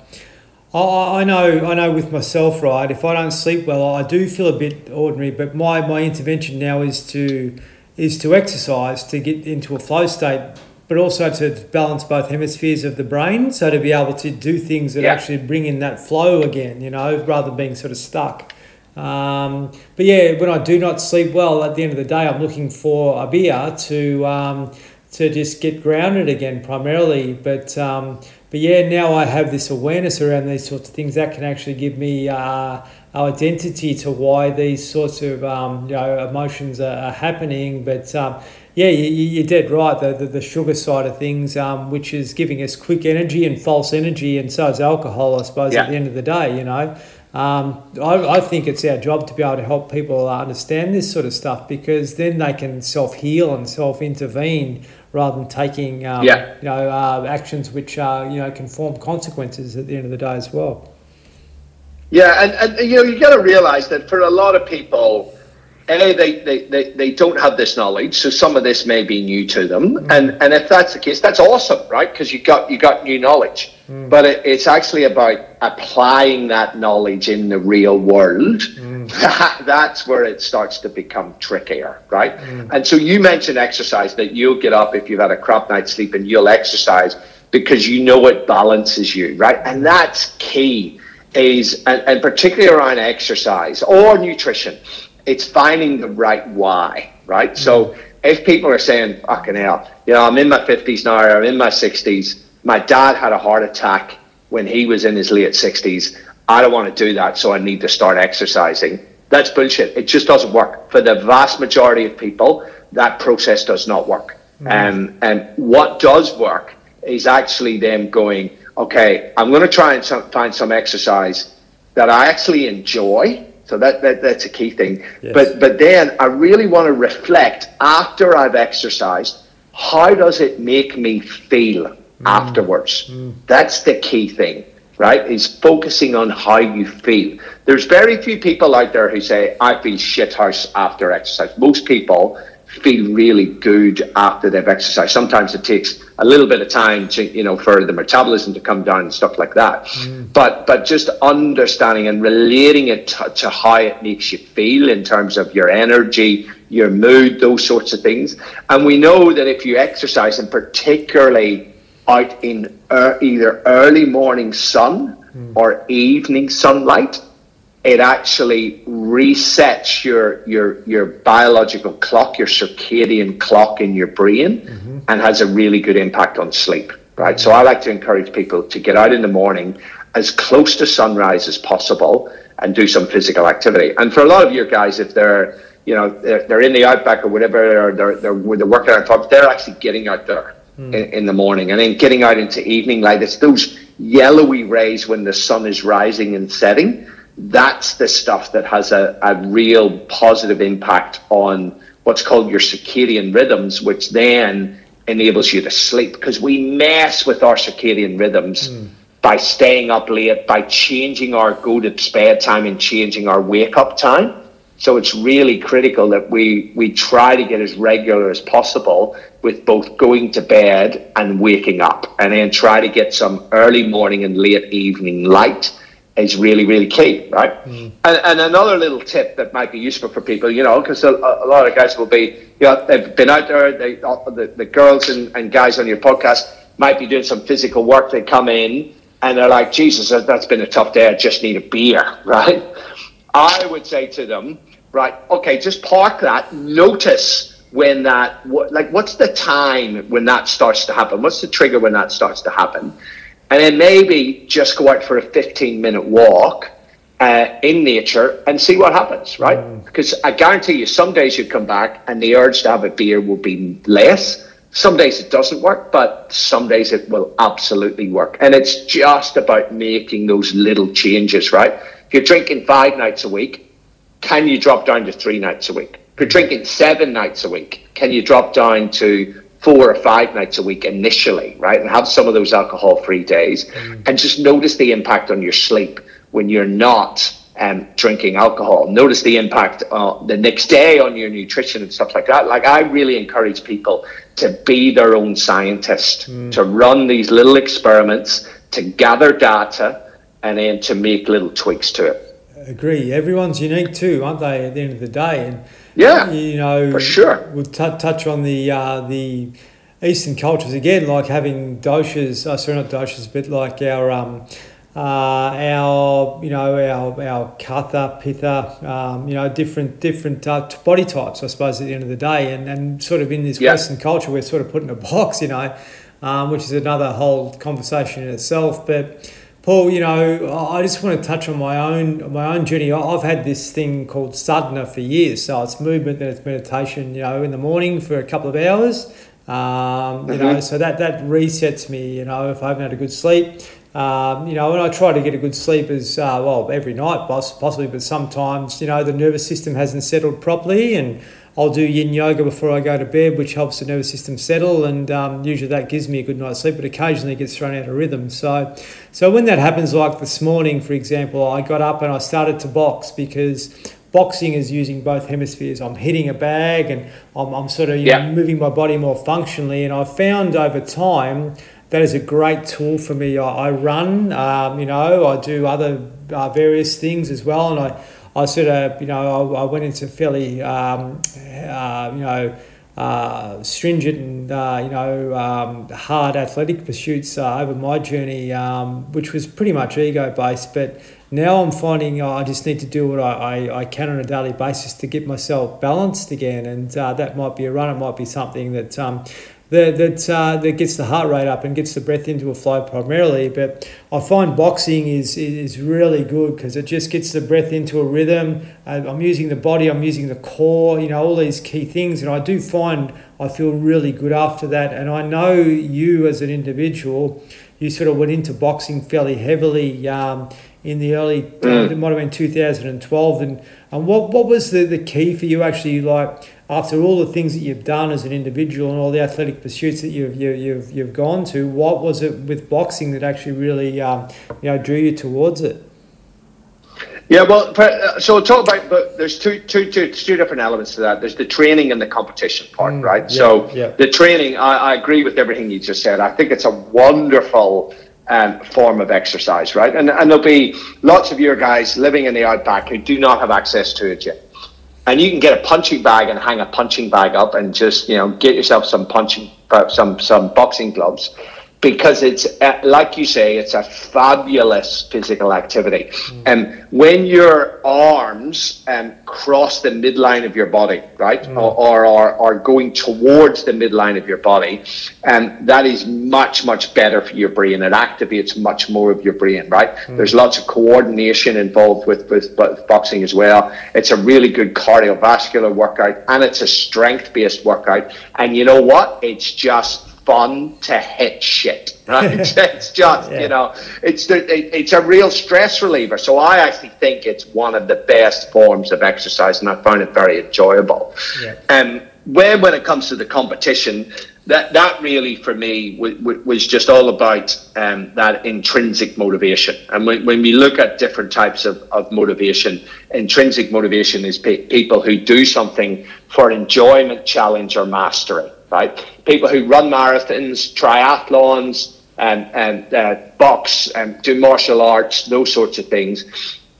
I, I know, I know with myself, right? If I don't sleep well, I do feel a bit ordinary. But my, my intervention now is to is to exercise to get into a flow state, but also to balance both hemispheres of the brain. So to be able to do things that yeah. actually bring in that flow again, you know, rather than being sort of stuck. Um, but yeah, when I do not sleep well, at the end of the day, I'm looking for a beer to um, to just get grounded again, primarily. But um, but yeah, now I have this awareness around these sorts of things that can actually give me uh, identity to why these sorts of um, you know emotions are, are happening. But um, yeah, you, you're dead right. The, the, the sugar side of things, um, which is giving us quick energy and false energy, and so is alcohol, I suppose. Yeah. At the end of the day, you know. Um, I, I think it's our job to be able to help people understand this sort of stuff because then they can self heal and self intervene rather than taking um, yeah. you know uh, actions which are you know can form consequences at the end of the day as well.
Yeah, and, and you know you got to realize that for a lot of people, a they, they, they, they don't have this knowledge, so some of this may be new to them, mm. and and if that's the case, that's awesome, right? Because you got you got new knowledge, mm. but it, it's actually about applying that knowledge in the real world. Mm that, that's where it starts to become trickier, right? Mm. And so you mentioned exercise that you'll get up if you've had a crap night's sleep and you'll exercise because you know it balances you, right? And that's key is, and, and particularly around exercise or nutrition, it's finding the right why, right? So if people are saying, fucking hell, you know, I'm in my 50s now, I'm in my 60s, my dad had a heart attack when he was in his late 60s. I don't want to do that, so I need to start exercising. That's bullshit. It just doesn't work. For the vast majority of people, that process does not work. Mm. Um, and what does work is actually them going, okay, I'm going to try and some, find some exercise that I actually enjoy. So that, that that's a key thing. Yes. But but then I really want to reflect after I've exercised. How does it make me feel mm. afterwards? Mm. That's the key thing right? Is focusing on how you feel. There's very few people out there who say, I feel shithouse after exercise. Most people feel really good after they've exercised. Sometimes it takes a little bit of time to, you know, for the metabolism to come down and stuff like that. Mm. But but just understanding and relating it to, to how it makes you feel in terms of your energy, your mood, those sorts of things. And we know that if you exercise, and particularly out in er, either early morning sun mm. or evening sunlight, it actually resets your your your biological clock, your circadian clock in your brain, mm-hmm. and has a really good impact on sleep. Right. So I like to encourage people to get out in the morning as close to sunrise as possible and do some physical activity. And for a lot of your guys, if they're you know they're, they're in the outback or whatever, or they're they're, they're working on top, they're actually getting out there mm. in, in, the morning and then getting out into evening light. It's those yellowy rays when the sun is rising and setting. That's the stuff that has a, a real positive impact on what's called your circadian rhythms, which then enables you to sleep because we mess with our circadian rhythms. Mm by staying up late, by changing our go to bed time and changing our wake up time. So it's really critical that we, we try to get as regular as possible with both going to bed and waking up, and then try to get some early morning and late evening light is really, really key, right? Mm. And, and another little tip that might be useful for people, you know, because a, a, lot of guys will be, you know, they've been out there, they, the, the girls and, and guys on your podcast might be doing some physical work. They come in and they're like, Jesus, that's been a tough day. I just need a beer, right? I would say to them, right, okay, just park that. Notice when that, what, like, what's the time when that starts to happen? What's the trigger when that starts to happen? And then maybe just go out for a 15 minute walk uh, in nature and see what happens, right? Mm. Because I guarantee you, some days you come back and the urge to have a beer will be less some days it doesn't work, but some days it will absolutely work. And it's just about making those little changes, right? If you're drinking five nights a week, can you drop down to three nights a week? If you're drinking seven nights a week, can you drop down to four or five nights a week initially, right? And have some of those alcohol free days mm. and just notice the impact on your sleep when you're not um, drinking alcohol. Notice the impact uh, the next day on your nutrition and stuff like that. Like I really encourage people to be their own scientist, mm. to run these little experiments, to gather data, and then to make little tweaks to it.
Agree. Everyone's unique too, aren't they? At the end of the day, and
yeah,
you know,
for sure.
We'll t- touch on the uh, the Eastern cultures again, like having doshas. Uh, sorry, not doshas, but like our um, uh, our you know our our katha pitta um, you know different different uh, body types I suppose at the end of the day and, and sort of in this yeah. Western culture we're sort of put in a box you know um, which is another whole conversation in itself but Paul you know I just want to touch on my own my own journey. I've had this thing called sadhana for years. So it's movement and it's meditation you know in the morning for a couple of hours. Um, you mm-hmm. know so that that resets me you know if I haven't had a good sleep. Um, you know, and I try to get a good sleep as uh, well every night, possibly, but sometimes, you know, the nervous system hasn't settled properly, and I'll do yin yoga before I go to bed, which helps the nervous system settle, and um, usually that gives me a good night's sleep, but occasionally it gets thrown out of rhythm. So, so when that happens, like this morning, for example, I got up and I started to box because boxing is using both hemispheres. I'm hitting a bag and I'm, I'm sort of you yeah. know, moving my body more functionally, and I found over time that is a great tool for me. I, I run, um, you know, I do other uh, various things as well, and I, I sort of, you know, I, I went into fairly, um, uh, you know, uh, stringent and uh, you know um, hard athletic pursuits uh, over my journey, um, which was pretty much ego based. But now I'm finding I just need to do what I, I, I, can on a daily basis to get myself balanced again, and uh, that might be a run. It might be something that um, that that, uh, that gets the heart rate up and gets the breath into a flow primarily. But I find boxing is is really good because it just gets the breath into a rhythm. Uh, I'm using the body, I'm using the core, you know, all these key things, and I do find I feel really good after that. And I know you as an individual, you sort of went into boxing fairly heavily. Um, in the early, mm. it might have been 2012, and, and what, what was the, the key for you actually like after all the things that you've done as an individual and all the athletic pursuits that you've, you, you've, you've gone to, what was it with boxing that actually really um, you know, drew you towards it?
Yeah, well, uh, so talk about, but there's two, two, two, two different elements to that. There's the training and the competition part, mm, right? Yeah, so yeah. the training, I, I agree with everything you just said. I think it's a wonderful um, form of exercise, right? And, and there'll be lots of your guys living in the outback who do not have access to a gym and you can get a punching bag and hang a punching bag up and just you know get yourself some punching uh, some some boxing gloves because it's uh, like you say, it's a fabulous physical activity. Mm. And um, when your arms um, cross the midline of your body, right, mm. or, or are going towards the midline of your body, and um, that is much much better for your brain. It activates much more of your brain, right? Mm. There's lots of coordination involved with, with, with boxing as well. It's a really good cardiovascular workout, and it's a strength based workout. And you know what? It's just fun to hit shit. Right? it's just yeah. you know, it's the, it, it's a real stress reliever. So I actually think it's one of the best forms of exercise, and I find it very enjoyable. Yeah. Um, when when it comes to the competition, that that really for me w- w- was just all about um, that intrinsic motivation. And when, when we look at different types of, of motivation, intrinsic motivation is pe- people who do something for enjoyment, challenge, or mastery right? People who run marathons, triathlons, and, and uh, box, and do martial arts, those sorts of things.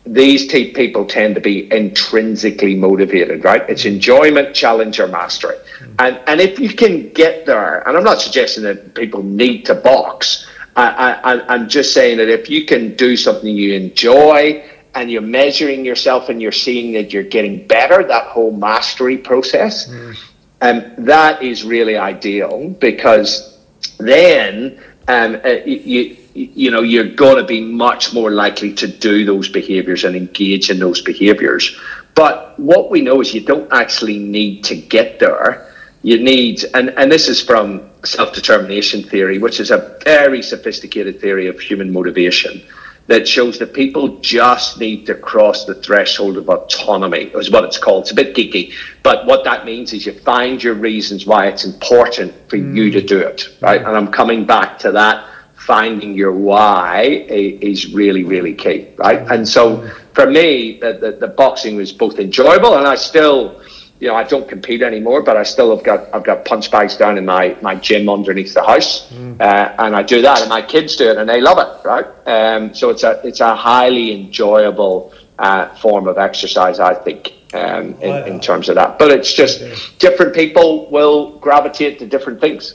These t- people tend to be intrinsically motivated, right? It's enjoyment, challenge, or mastery. And, and if you can get there, and I'm not suggesting that people need to box, I, I, I'm just saying that if you can do something you enjoy and you're measuring yourself and you're seeing that you're getting better, that whole mastery process, mm um, that is really ideal because then um, uh, you, you know you're going to be much more likely to do those behaviors and engage in those behaviors. But what we know is you don't actually need to get there. You need, and, and this is from self determination theory, which is a very sophisticated theory of human motivation that shows that people just need to cross the threshold of autonomy, is what it's called. It's a bit geeky, but what that means is you find your reasons why it's important for mm. you to do it, right? And I'm coming back to that. Finding your why is really, really key, right? And so for me, the, the, the boxing was both enjoyable and I still you know, I don't compete anymore, but I still have got I've got punch bags down in my, my gym underneath the house, mm. uh, and I do that, and my kids do it, and they love it, right? Um, so it's a it's a highly enjoyable uh, form of exercise, I think, um, in, in terms of that. But it's just different people will gravitate to different things.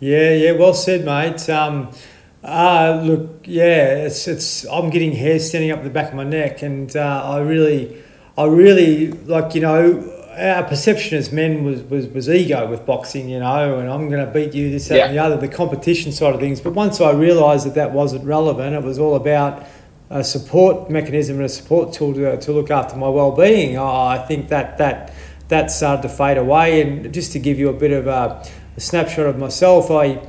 Yeah, yeah, well said, mate. Um, uh, look, yeah, it's it's I'm getting hair standing up the back of my neck, and uh, I really, I really like you know our perception as men was, was, was ego with boxing, you know, and I'm going to beat you, this, that, yeah. and the other, the competition side of things. But once I realised that that wasn't relevant, it was all about a support mechanism and a support tool to, to look after my well-being. Oh, I think that that that started to fade away. And just to give you a bit of a, a snapshot of myself, I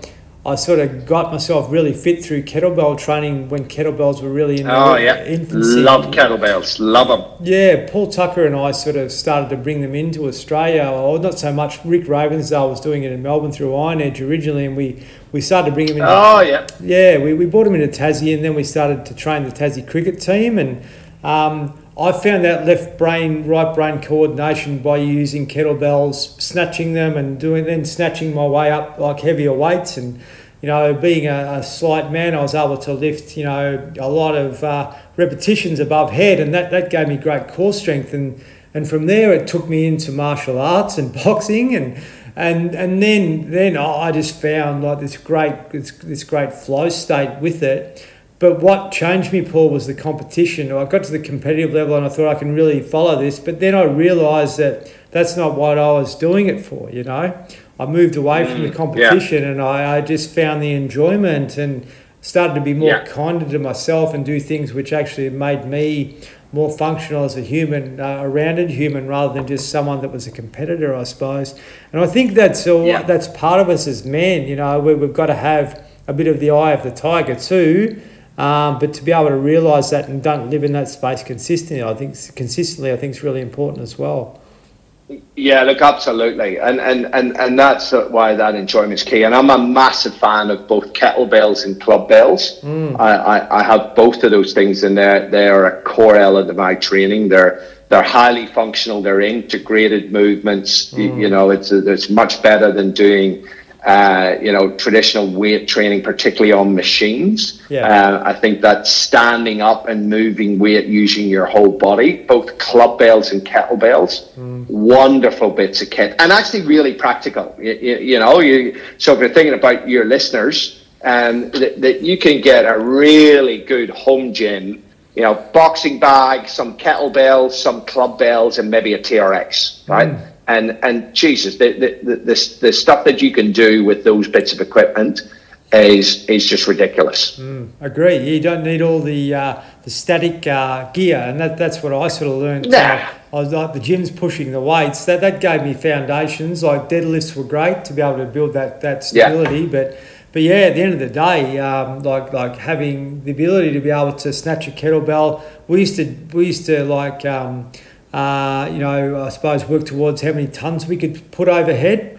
I sort of got myself really fit through kettlebell training when kettlebells were really in
oh, yeah. infancy. Love kettlebells, love them.
Yeah, Paul Tucker and I sort of started to bring them into Australia. Or not so much. Rick Ravensdale was doing it in Melbourne through Iron Edge originally, and we, we started to bring them in.
Oh yeah.
Yeah, we, we brought them into Tassie, and then we started to train the Tassie cricket team, and um, I found that left brain, right brain coordination by using kettlebells, snatching them and doing then snatching my way up like heavier weights and you know being a, a slight man I was able to lift you know a lot of uh, repetitions above head and that, that gave me great core strength and and from there it took me into martial arts and boxing and and and then then I just found like this great this, this great flow state with it but what changed me, Paul, was the competition. I got to the competitive level and I thought I can really follow this. But then I realised that that's not what I was doing it for, you know. I moved away from the mm, competition yeah. and I, I just found the enjoyment and started to be more yeah. kinder to myself and do things which actually made me more functional as a human, uh, a rounded human, rather than just someone that was a competitor, I suppose. And I think that's all. Yeah. That's part of us as men. You know, we, we've got to have a bit of the eye of the tiger too um, but to be able to realise that and don't live in that space consistently, I think consistently, I think is really important as well.
Yeah, look, absolutely, and and and and that's why that enjoyment is key. And I'm a massive fan of both kettlebells and club bells. Mm. I, I, I have both of those things, and they're they are a core element of my training. They're they're highly functional. They're integrated movements. Mm. You, you, know, it's it's much better than doing uh, you know, traditional weight training, particularly on machines. Yeah. Uh, I think that standing up and moving weight using your whole body, both club bells and kettlebells, mm. wonderful bits of kit, and actually really practical. You, you, you, know, you. So if you're thinking about your listeners, um, that, that you can get a really good home gym you know, boxing bag, some kettlebells, some club bells, and maybe a TRX, right? Mm. And and Jesus, the, the the, the stuff that you can do with those bits of equipment is is just ridiculous.
Mm, agree. You don't need all the uh, the static uh, gear, and that, that's what I sort of learned.
Nah. Uh,
I was like the gym's pushing the weights. That that gave me foundations. Like deadlifts were great to be able to build that that stability, yeah. but but yeah, at the end of the day, um, like like having the ability to be able to snatch a kettlebell. We used to we used to like um, uh, you know I suppose work towards how many tons we could put overhead.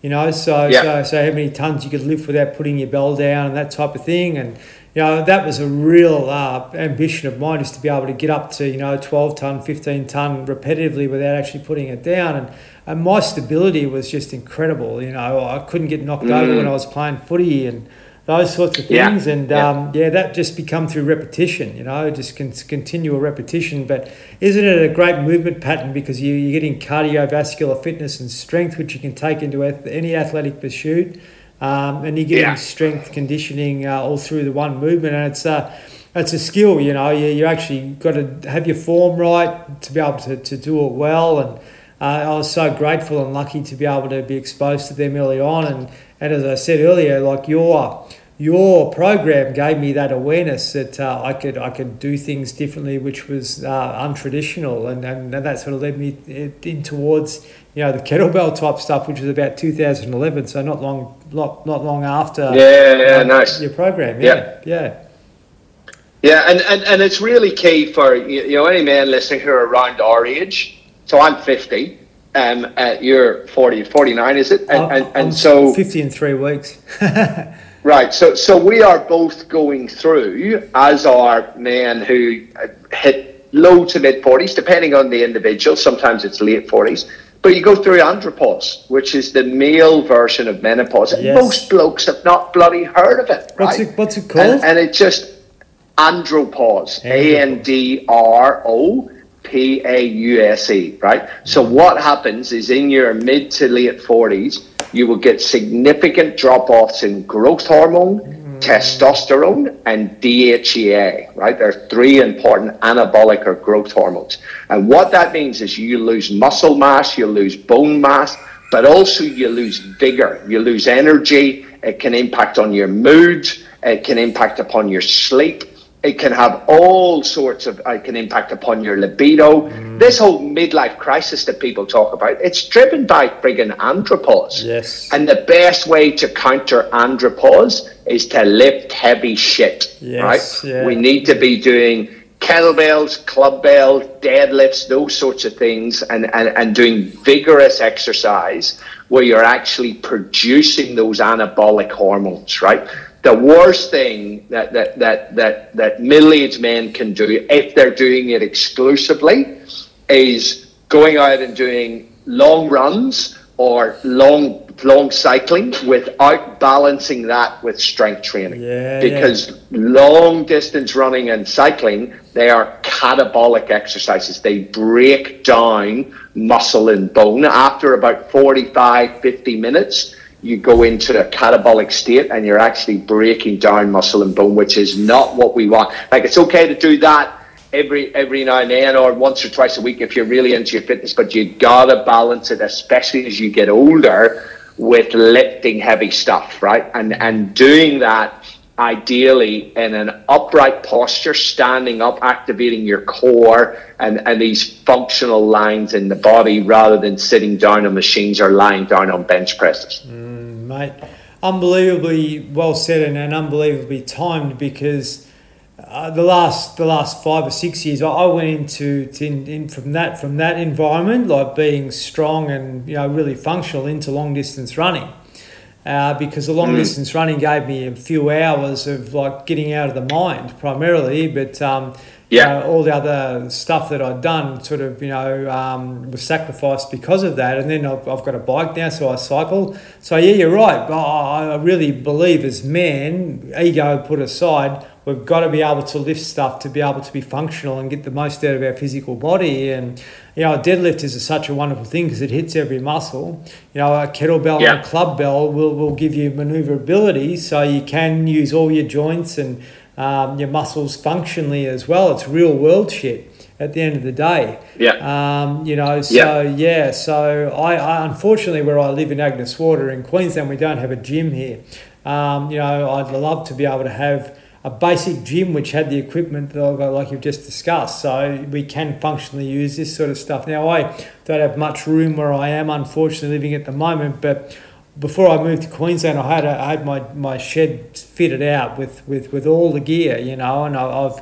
You know, so yeah. so so how many tons you could lift without putting your bell down and that type of thing. And you know that was a real uh, ambition of mine is to be able to get up to you know 12 ton, 15 ton repetitively without actually putting it down. And and my stability was just incredible. You know, I couldn't get knocked mm. over when I was playing footy and those sorts of things. Yeah. And yeah. Um, yeah, that just become through repetition. You know, just con- continual repetition. But isn't it a great movement pattern because you, you're getting cardiovascular fitness and strength, which you can take into any athletic pursuit, um, and you're getting yeah. strength conditioning uh, all through the one movement, and it's a it's a skill. You know, you you actually got to have your form right to be able to, to do it well and uh, I was so grateful and lucky to be able to be exposed to them early on. And, and as I said earlier, like your your program gave me that awareness that uh, I could I could do things differently, which was uh, untraditional, and, and that sort of led me in towards you know the kettlebell type stuff, which was about 2011, so not long not, not long after.
Yeah, yeah, nice.
Your program, yeah, yeah. yeah.
Yeah, and, and, and it's really key for you know any man listening who are around our age so I'm 50. Um, uh, you're 40, 49, is it? And,
I'm, and, and so 50 in three weeks.
right. So, so we are both going through, as are men who hit low to mid 40s, depending on the individual. Sometimes it's late 40s. But you go through andropause, which is the male version of menopause. And most blokes have not bloody heard of it.
What's, it, what's it called?
And, and it just andropause, A N D R O P A U S E, right? So what happens is in your mid to late 40s, you will get significant drop offs in growth hormone, mm. testosterone, and DHEA, right? There are three important anabolic or growth hormones. And what that means is you lose muscle mass, you lose bone mass, but also you lose vigor, you lose energy. It can impact on your mood, it can impact upon your sleep it can have all sorts of it can impact upon your libido. Mm. this whole midlife crisis that people talk about it's driven by friggin andropause.
Yes.
And the best way to counter andropause is to lift heavy shit yes, right? yeah. we need to be doing kettlebells club bells deadlifts those sorts of things and, and and doing vigorous exercise where you're actually producing those anabolic hormones right the worst thing that that that that, that middle-aged men can do if they're doing it exclusively is going out and doing long runs or long long cycling without balancing that with strength training.
Yeah,
because
yeah.
long distance running and cycling they are catabolic exercises. They break down muscle and bone. After about 45 50 minutes you go into a catabolic state and you're actually breaking down muscle and bone, which is not what we want. Like it's okay to do that every every now and then or once or twice a week if you're really into your fitness, but you gotta balance it, especially as you get older, with lifting heavy stuff, right? And and doing that ideally in an upright posture, standing up, activating your core and, and these functional lines in the body rather than sitting down on machines or lying down on bench presses.
Mm mate. Unbelievably well said and, and unbelievably timed because uh, the last the last five or six years, I went into in, in from that from that environment, like being strong and you know really functional, into long distance running. Uh, because the long mm. distance running gave me a few hours of like getting out of the mind primarily, but um,
yeah.
all the other stuff that I'd done sort of, you know, um, was sacrificed because of that. And then I've, I've got a bike now, so I cycle. So, yeah, you're right. I, I really believe as men, ego put aside, we've got to be able to lift stuff to be able to be functional and get the most out of our physical body. And you know, a deadlift is a, such a wonderful thing because it hits every muscle. You know, a kettlebell yeah. and a club bell will, will give you maneuverability, so you can use all your joints and um, your muscles functionally as well. It's real world shit at the end of the day.
Yeah.
Um, you know, so yeah, yeah so I, I, unfortunately where I live in Agnes Water in Queensland, we don't have a gym here. Um, you know, I'd love to be able to have a basic gym which had the equipment that I like you've just discussed, so we can functionally use this sort of stuff. Now, I don't have much room where I am, unfortunately, living at the moment, but before I moved to Queensland, I had a, I had my, my shed fitted out with, with, with all the gear, you know, and I've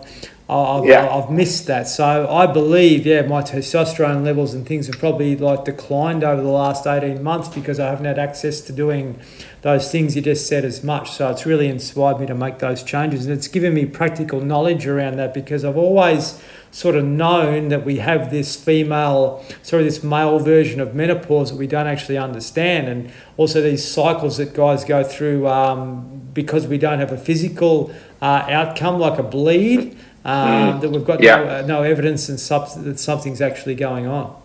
I've, yeah. I've missed that. So I believe, yeah, my testosterone levels and things have probably like declined over the last 18 months because I haven't had access to doing those things you just said as much. So it's really inspired me to make those changes. And it's given me practical knowledge around that because I've always sort of known that we have this female, sorry, this male version of menopause that we don't actually understand. And also these cycles that guys go through um, because we don't have a physical uh, outcome like a bleed um, mm. that we've got yeah. no, uh, no, evidence and that something's actually going on.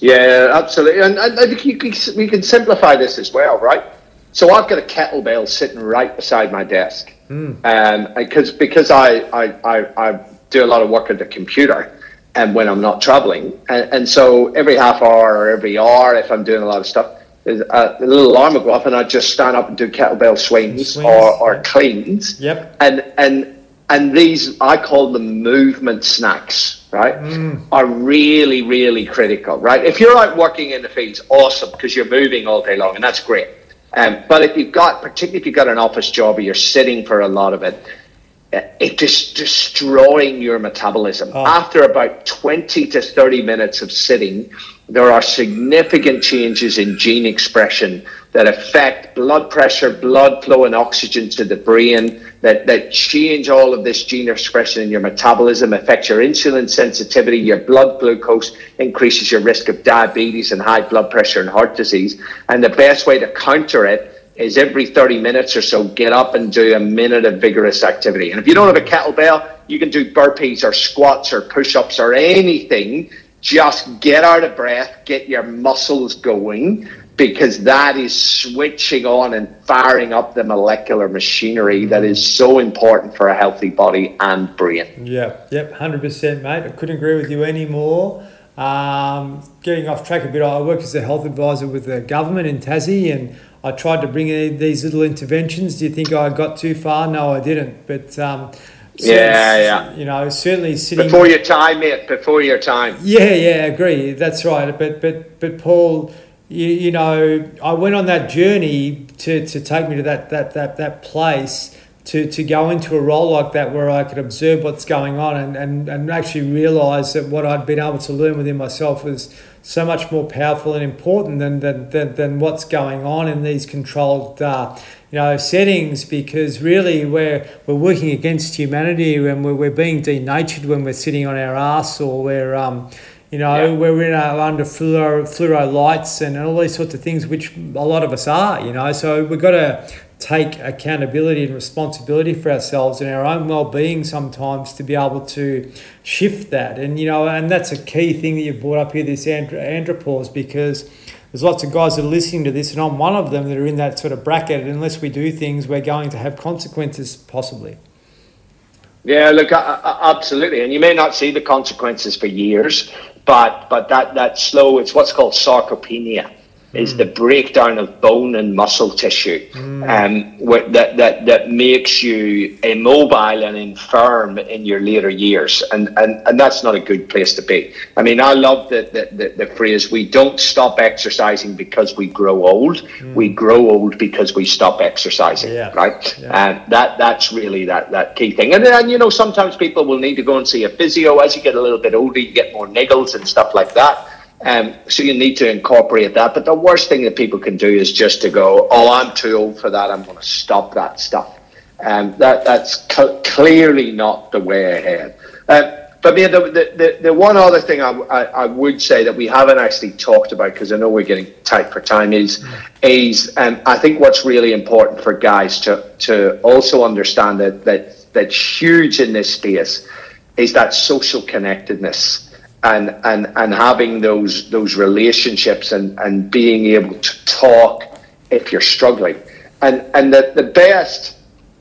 Yeah, absolutely. And, and I think you can, we can simplify this as well, right? So I've got a kettlebell sitting right beside my desk. Mm. Um, because because I, I, I, I, do a lot of work at the computer and when I'm not traveling. And, and so every half hour or every hour, if I'm doing a lot of stuff, a, a little alarm will go off and I just stand up and do kettlebell swings, swings. or, or cleans.
Yep.
And, and and these I call them movement snacks, right? Mm. Are really, really critical, right? If you're out working in the fields, awesome because you're moving all day long, and that's great. Um, but if you've got, particularly if you've got an office job or you're sitting for a lot of it, uh, it just destroying your metabolism. Oh. After about 20 to 30 minutes of sitting, there are significant changes in gene expression that affect blood pressure, blood flow, and oxygen to the brain that, that change all of this gene expression in your metabolism, affects your insulin sensitivity, your blood glucose, increases your risk of diabetes and high blood pressure and heart disease. And the best way to counter it is every 30 minutes or so, get up and do a minute of vigorous activity. And if you don't have a kettlebell, you can do burpees or squats or push ups or anything. Just get out of breath, get your muscles going because that is switching on and firing up the molecular machinery that is so important for a healthy body and brain.
Yeah, yep, 100%, mate. I couldn't agree with you anymore. Um, getting off track a bit, I work as a health advisor with the government in Tassie and I tried to bring in these little interventions. Do you think I got too far? No, I didn't. But um,
yeah, yeah.
You know, certainly sitting
before your time, mate. Before your time.
Yeah, yeah, agree. That's right. But but but Paul, you, you know, I went on that journey to, to take me to that, that, that, that place to, to go into a role like that where I could observe what's going on and, and, and actually realize that what I'd been able to learn within myself was so much more powerful and important than, than, than, than what's going on in these controlled uh, you know, settings because really we're, we're working against humanity and we're, we're being denatured when we're sitting on our ass or we're um, you know, yeah. we're in our, under fluoro, fluoro lights and all these sorts of things, which a lot of us are, you know. So we've got to take accountability and responsibility for ourselves and our own well-being sometimes to be able to shift that. And, you know, and that's a key thing that you brought up here, this andropause, because there's lots of guys that are listening to this, and I'm one of them that are in that sort of bracket. And unless we do things, we're going to have consequences possibly.
Yeah, look, absolutely, and you may not see the consequences for years, but but that that slow it's what's called sarcopenia is mm. the breakdown of bone and muscle tissue mm. um, that, that, that makes you immobile and infirm in your later years. And, and, and that's not a good place to be. I mean, I love the, the, the, the phrase, we don't stop exercising because we grow old. Mm. We grow old because we stop exercising, yeah. right? Yeah. And that, that's really that, that key thing. And then, you know, sometimes people will need to go and see a physio. As you get a little bit older, you get more niggles and stuff like that. Um, so you need to incorporate that. But the worst thing that people can do is just to go, "Oh, I'm too old for that. I'm going to stop that stuff." Um, that that's cl- clearly not the way ahead. Uh, but yeah, the, the, the, one other thing I, I, I, would say that we haven't actually talked about because I know we're getting tight for time is is um, I think what's really important for guys to to also understand that that that's huge in this space is that social connectedness and and and having those those relationships and and being able to talk if you're struggling and and the, the best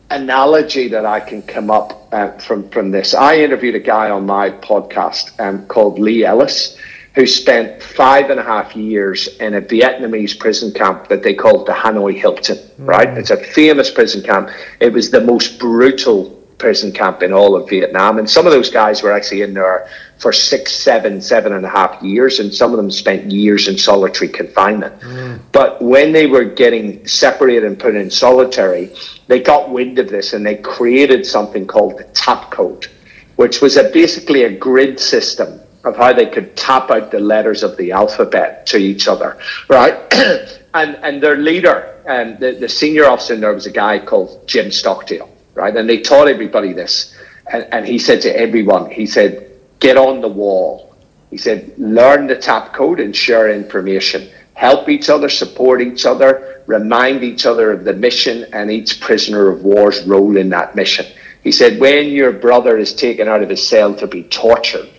analogy that I can come up uh, from from this. I interviewed a guy on my podcast um, called Lee Ellis, who spent five and a half years in a Vietnamese prison camp that they called the Hanoi Hilton. Mm. Right, it's a famous prison camp. It was the most brutal prison camp in all of Vietnam. And some of those guys were actually in there for six, seven, seven and a half years, and some of them spent years in solitary confinement. Mm. But when they were getting separated and put in solitary, they got wind of this and they created something called the tap code, which was a, basically a grid system of how they could tap out the letters of the alphabet to each other, right? and and their leader, um, the, the senior officer in there was a guy called Jim Stockdale right? And they taught everybody this. And, and he said to everyone, he said, get on the wall. He said, learn the tap code and share information. Help each other, support each other, remind each other of the mission and each prisoner of war's role in that mission. He said, when your brother is taken out of his cell to be tortured,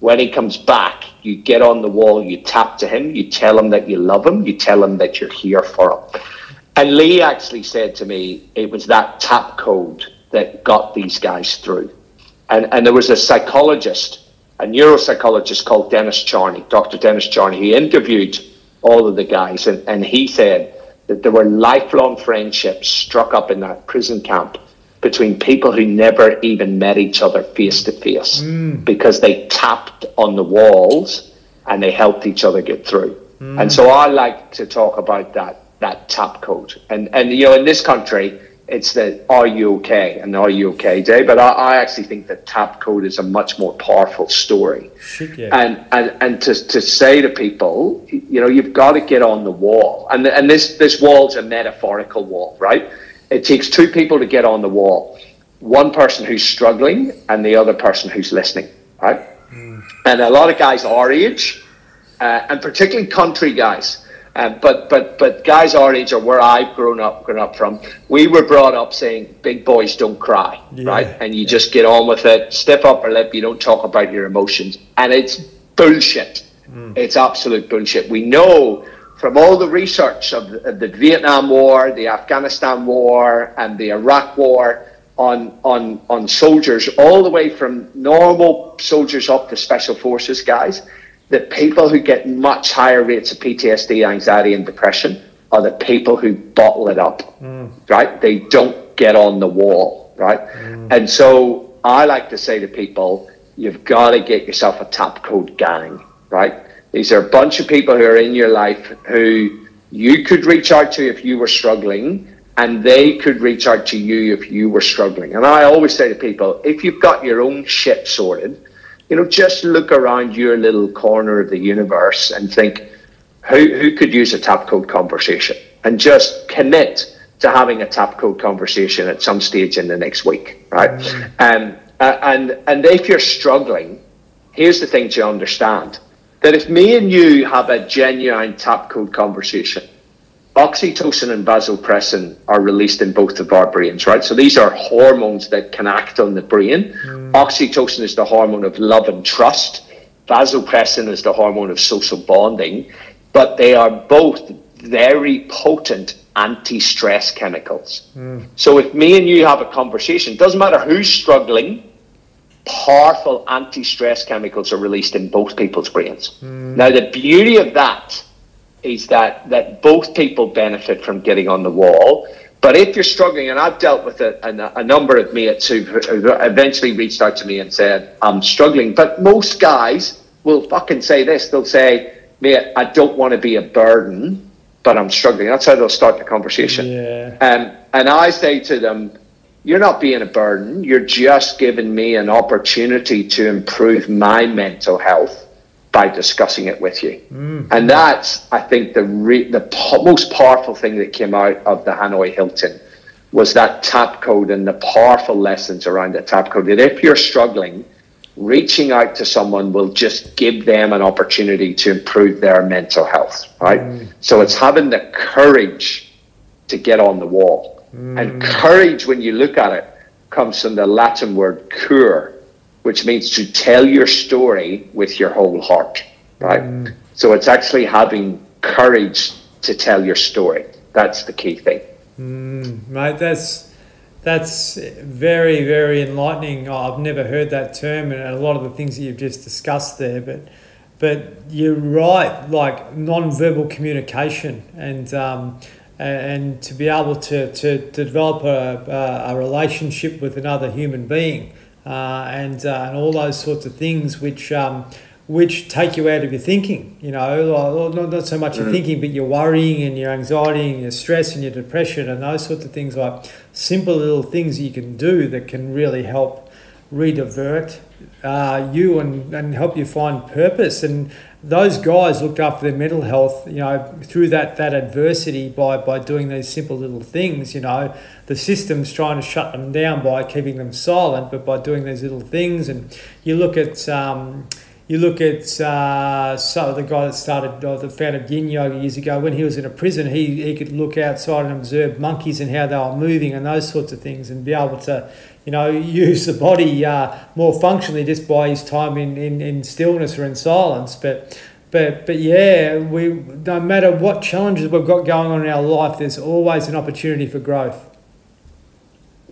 when he comes back, you get on the wall, you tap to him, you tell him that you love him, you tell him that you're here for him. And Lee actually said to me, it was that tap code that got these guys through. And, and there was a psychologist, a neuropsychologist called Dennis Charney, Dr. Dennis Charney. He interviewed all of the guys, and, and he said that there were lifelong friendships struck up in that prison camp between people who never even met each other face to face because they tapped on the walls and they helped each other get through. Mm. And so I like to talk about that that tap code. And and you know, in this country, it's the are you okay and are you okay day. But I, I actually think that tap code is a much more powerful story.
Yeah.
And and and to to say to people, you know, you've got to get on the wall. And and this this wall's a metaphorical wall, right? It takes two people to get on the wall. One person who's struggling and the other person who's listening, right? Mm. And a lot of guys our age, uh, and particularly country guys, um, but but but guys our age or where I've grown up grown up from, we were brought up saying big boys don't cry, yeah. right? And you yeah. just get on with it, stiff upper lip, you don't talk about your emotions, and it's bullshit. Mm. It's absolute bullshit. We know from all the research of the, of the Vietnam War, the Afghanistan War, and the Iraq War on on on soldiers, all the way from normal soldiers up to special forces guys the people who get much higher rates of PTSD, anxiety, and depression are the people who bottle it up, mm. right? They don't get on the wall, right? Mm. And so I like to say to people, you've got to get yourself a tap code gang, right? These are a bunch of people who are in your life who you could reach out to if you were struggling, and they could reach out to you if you were struggling. And I always say to people, if you've got your own shit sorted, you know, just look around your little corner of the universe and think, who, who could use a tap code conversation? And just commit to having a tap code conversation at some stage in the next week, right? Mm. Um, uh, and and if you're struggling, here's the thing to understand: that if me and you have a genuine tap code conversation, oxytocin and vasopressin are released in both of our brains, right? So these are hormones that can act on the brain. Mm. Oxytocin is the hormone of love and trust. Vasopressin is the hormone of social bonding, but they are both very potent anti-stress chemicals. Mm. So if me and you have a conversation, doesn't matter who's struggling, powerful anti-stress chemicals are released in both people's brains. Mm. Now the beauty of that is that that both people benefit from getting on the wall. But if you're struggling, and I've dealt with a, a, a number of mates who eventually reached out to me and said, I'm struggling. But most guys will fucking say this. They'll say, mate, I don't want to be a burden, but I'm struggling. That's how they'll start the conversation.
Yeah.
Um, and I say to them, you're not being a burden. You're just giving me an opportunity to improve my mental health by discussing it with you. Mm. And that's, I think, the re- the po- most powerful thing that came out of the Hanoi Hilton was that tap code and the powerful lessons around the tap code. That if you're struggling, reaching out to someone will just give them an opportunity to improve their mental health, right? Mm. So it's having the courage to get on the wall. Mm. And courage, when you look at it, comes from the Latin word cur, which means to tell your story with your whole heart, right? Mm. So it's actually having courage to tell your story. That's the key thing.
Mm, mate, that's that's very, very enlightening. Oh, I've never heard that term, and a lot of the things that you've just discussed there. But, but you're right. Like non-verbal communication, and um, and to be able to, to, to develop a, a relationship with another human being, and uh, and all those sorts of things, which um, which take you out of your thinking. You know, not, not so much your mm. thinking, but your worrying and your anxiety and your stress and your depression and those sorts of things. Like simple little things you can do that can really help redivert uh, you and, and help you find purpose. And those guys looked after their mental health, you know, through that, that adversity by, by doing these simple little things. You know, the system's trying to shut them down by keeping them silent, but by doing these little things. And you look at, um, you look at uh, so the guy that started, uh, the founded Yin Yoga years ago. When he was in a prison, he, he could look outside and observe monkeys and how they were moving and those sorts of things, and be able to, you know, use the body uh, more functionally just by his time in, in, in stillness or in silence. But but but yeah, we no matter what challenges we've got going on in our life, there's always an opportunity for growth.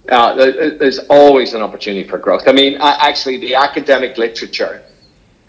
Uh, there's always an opportunity for growth. I mean, actually, the academic literature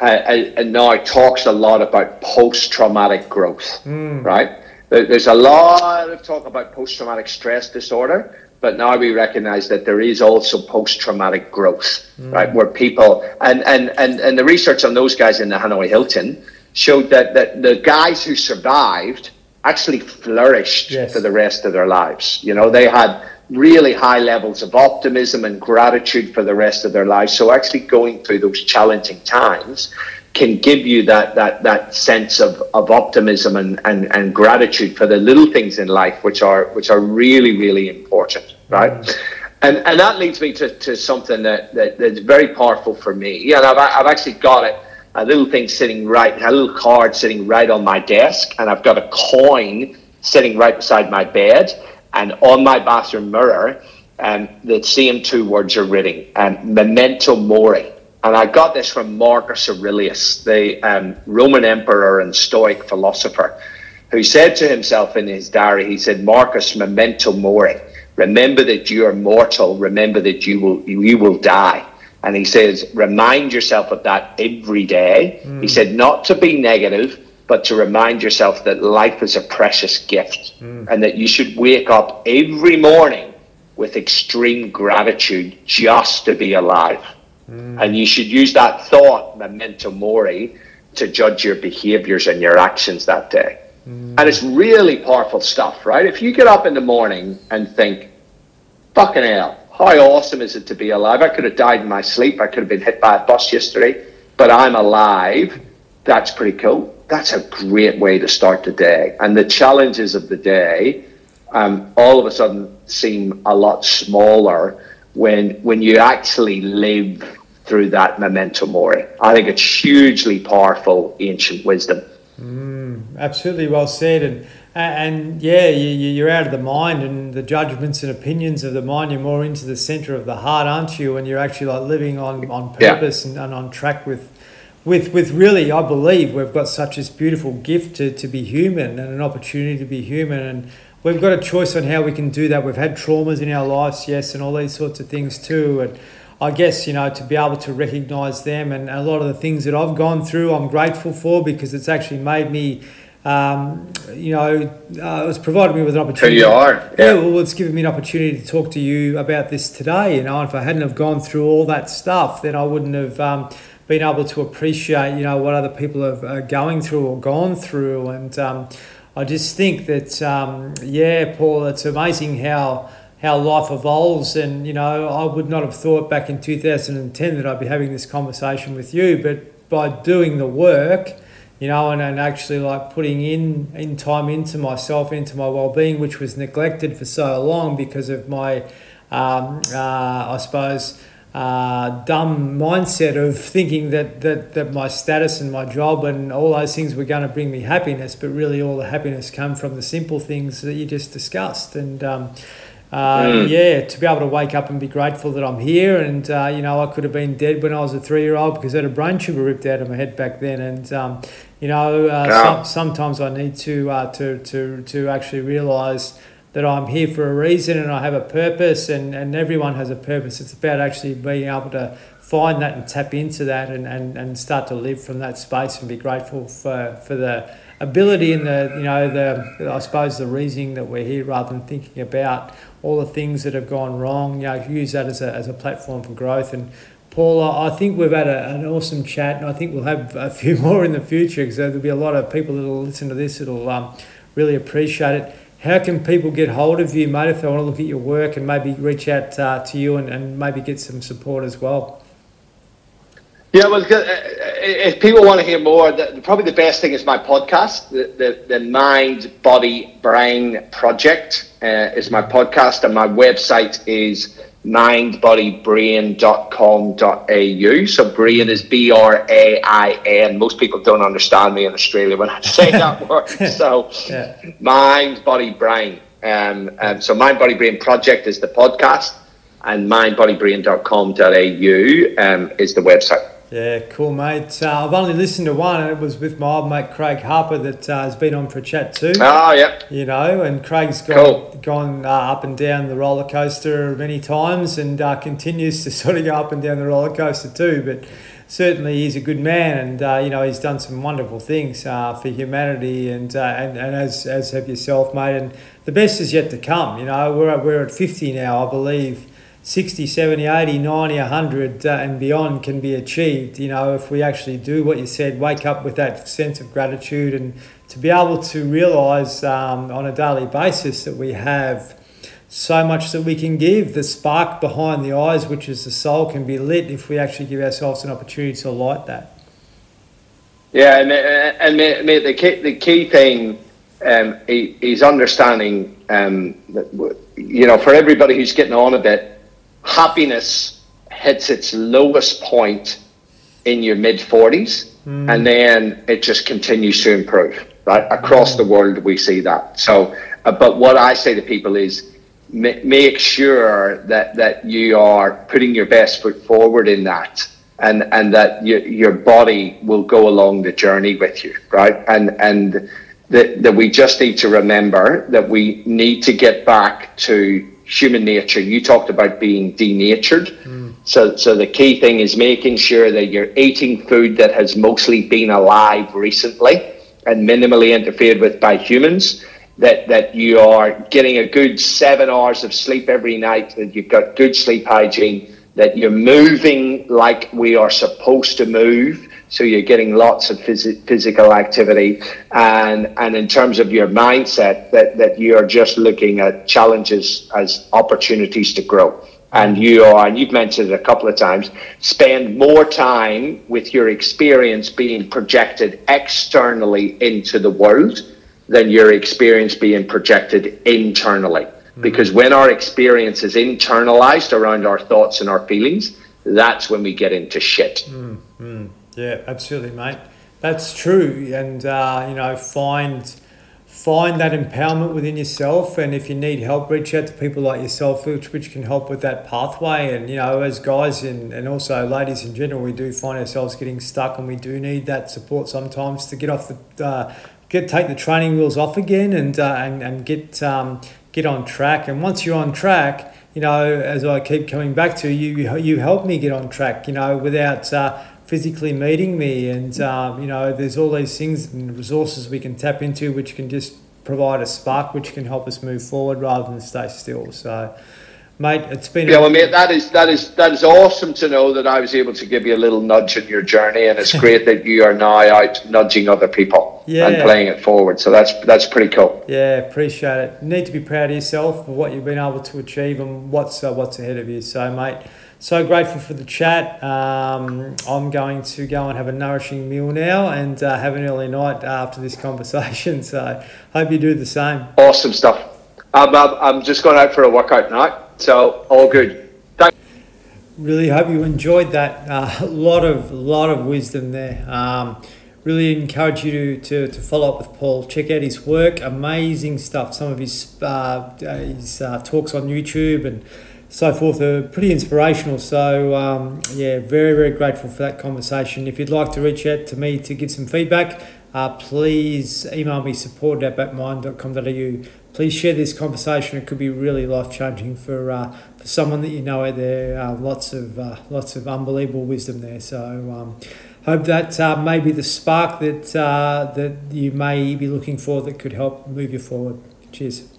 uh, and now talks a lot about post-traumatic growth, mm. right? There's a lot of talk about post-traumatic stress disorder, but now we recognize that there is also post-traumatic growth, mm. right? Where people and, and and and the research on those guys in the Hanoi Hilton showed that that the guys who survived actually flourished yes. for the rest of their lives. You know, they had really high levels of optimism and gratitude for the rest of their lives. So actually going through those challenging times can give you that that that sense of, of optimism and, and, and gratitude for the little things in life which are which are really, really important. Right. Mm-hmm. And and that leads me to, to something that, that, that's very powerful for me. And I've I've actually got it a little thing sitting right, a little card sitting right on my desk, and I've got a coin sitting right beside my bed and on my bathroom mirror, um, the same two words are written, um, memento mori. And I got this from Marcus Aurelius, the um, Roman emperor and Stoic philosopher, who said to himself in his diary, he said, Marcus, memento mori. Remember that you are mortal. Remember that you will, you will die. And he says, remind yourself of that every day. Mm. He said, not to be negative, but to remind yourself that life is a precious gift mm. and that you should wake up every morning with extreme gratitude just to be alive. Mm. And you should use that thought, memento mori, to judge your behaviors and your actions that day. Mm. And it's really powerful stuff, right? If you get up in the morning and think, fucking hell, how awesome is it to be alive? I could have died in my sleep. I could have been hit by a bus yesterday, but I'm alive. That's pretty cool that's a great way to start the day. And the challenges of the day um, all of a sudden seem a lot smaller when when you actually live through that memento mori. I think it's hugely powerful ancient wisdom.
Mm, absolutely well said. And and yeah, you, are out of the mind and the judgments and opinions of the mind. You're more into the center of the heart, aren't you? And you're actually like living on, on purpose yeah. and, and on track with with with really I believe we've got such this beautiful gift to, to be human and an opportunity to be human and we've got a choice on how we can do that. We've had traumas in our lives, yes, and all these sorts of things too. And I guess, you know, to be able to recognize them and a lot of the things that I've gone through, I'm grateful for because it's actually made me um, you know, uh, it's provided me with an opportunity.
Who you are,
yeah. yeah. Well, it's given me an opportunity to talk to you about this today. You know, if I hadn't have gone through all that stuff, then I wouldn't have um, being able to appreciate, you know, what other people are going through or gone through. And um, I just think that, um, yeah, Paul, it's amazing how how life evolves. And you know, I would not have thought back in 2010 that I'd be having this conversation with you, but by doing the work. You know, and, and actually like putting in in time into myself, into my well-being, which was neglected for so long because of my, um, uh, I suppose, uh, dumb mindset of thinking that, that, that my status and my job and all those things were going to bring me happiness, but really all the happiness come from the simple things that you just discussed. And um, uh, mm. yeah, to be able to wake up and be grateful that I'm here. And, uh, you know, I could have been dead when I was a three year old because I had a brain tumor ripped out of my head back then. And, um, you know, uh, yeah. some, sometimes I need to, uh, to, to, to actually realise that I'm here for a reason and I have a purpose, and, and everyone has a purpose. It's about actually being able to find that and tap into that and, and, and start to live from that space and be grateful for, for the ability and the you know the I suppose the reasoning that we're here rather than thinking about all the things that have gone wrong. You know, use that as a, as a platform for growth. And Paul, I think we've had a, an awesome chat, and I think we'll have a few more in the future because there'll be a lot of people that'll listen to this that'll um, really appreciate it. How can people get hold of you, mate, if they want to look at your work and maybe reach out uh, to you and, and maybe get some support as well?
Yeah, well, uh, if people want to hear more, the, probably the best thing is my podcast, the, the, the Mind, Body, Brain Project uh, is my podcast, and my website is mindbodybrain.com.au. So brain is B R A I N. Most people don't understand me in Australia when I say that word. So yeah. mind, body, brain. Um, um, so mind, body, brain project is the podcast, and mindbodybrain.com.au um, is the website.
Yeah, cool, mate. Uh, I've only listened to one, and it was with my old mate Craig Harper that uh, has been on for a chat too.
Oh, yeah.
You know, and Craig's gone cool. gone uh, up and down the roller coaster many times, and uh, continues to sort of go up and down the roller coaster too. But certainly, he's a good man, and uh, you know, he's done some wonderful things uh, for humanity, and, and and as as have yourself, mate. And the best is yet to come. You know, we're we're at fifty now, I believe 60, 70, 80, 90, 100 uh, and beyond can be achieved, you know, if we actually do what you said, wake up with that sense of gratitude and to be able to realize um, on a daily basis that we have so much that we can give. The spark behind the eyes, which is the soul, can be lit if we actually give ourselves an opportunity to light that.
Yeah, and, and mate, the, key, the key thing um, is understanding, um, that, you know, for everybody who's getting on a bit, happiness hits its lowest point in your mid 40s mm. and then it just continues to improve right? Across the world we see that. So uh, but what i say to people is ma- make sure that that you are putting your best foot forward in that and and that your your body will go along the journey with you right? And and that, that we just need to remember that we need to get back to human nature. You talked about being denatured. Mm. So, so the key thing is making sure that you're eating food that has mostly been alive recently and minimally interfered with by humans. That that you are getting a good seven hours of sleep every night. That you've got good sleep hygiene. That you're moving like we are supposed to move so you're getting lots of phys- physical activity, and and in terms of your mindset, that that you're just looking at challenges as opportunities to grow. And you are, and you've mentioned it a couple of times, spend more time with your experience being projected externally into the world than your experience being projected internally. Mm-hmm. Because when our experience is internalized around our thoughts and our feelings, that's when we get into shit.
Mm-hmm. Yeah, absolutely, mate. That's true, and uh, you know, find find that empowerment within yourself, and if you need help, reach out to people like yourself, which which can help with that pathway. And you know, as guys and and also ladies in general, we do find ourselves getting stuck, and we do need that support sometimes to get off the. Uh, Get, take the training wheels off again and uh, and, and get um, get on track and once you're on track you know as I keep coming back to you you help me get on track you know without uh, physically meeting me. And, um, you know, there's all these things and resources we can tap into which can just provide a spark which can help us move forward rather than stay still. So, mate, it's been.
Yeah, well, mate, that is that is that is awesome to know that I was able to give you a little nudge in your journey, and it's great that you are now out nudging other people yeah. and playing it forward. So that's that's pretty cool.
Yeah, appreciate it. You need to be proud of yourself for what you've been able to achieve and what's uh, what's ahead of you. So, mate so grateful for the chat. Um, I'm going to go and have a nourishing meal now and uh, have an early night after this conversation. So hope you do the same.
Awesome stuff. I'm, I'm just going out for a workout now. So all good.
Really hope you enjoyed that. A uh, lot of lot of wisdom there. Um, really encourage you to, to, to follow up with Paul. Check out his work. Amazing stuff. Some of his uh, his uh, talks on YouTube and so forth are pretty inspirational. So um, yeah, very very grateful for that conversation. If you'd like to reach out to me to give some feedback, uh, please email me support at outbackmind.com.au. Please share this conversation. It could be really life changing for uh, for someone that you know out there. Uh, lots of uh, lots of unbelievable wisdom there. So. Um, hope that uh, may be the spark that uh, that you may be looking for that could help move you forward. Cheers.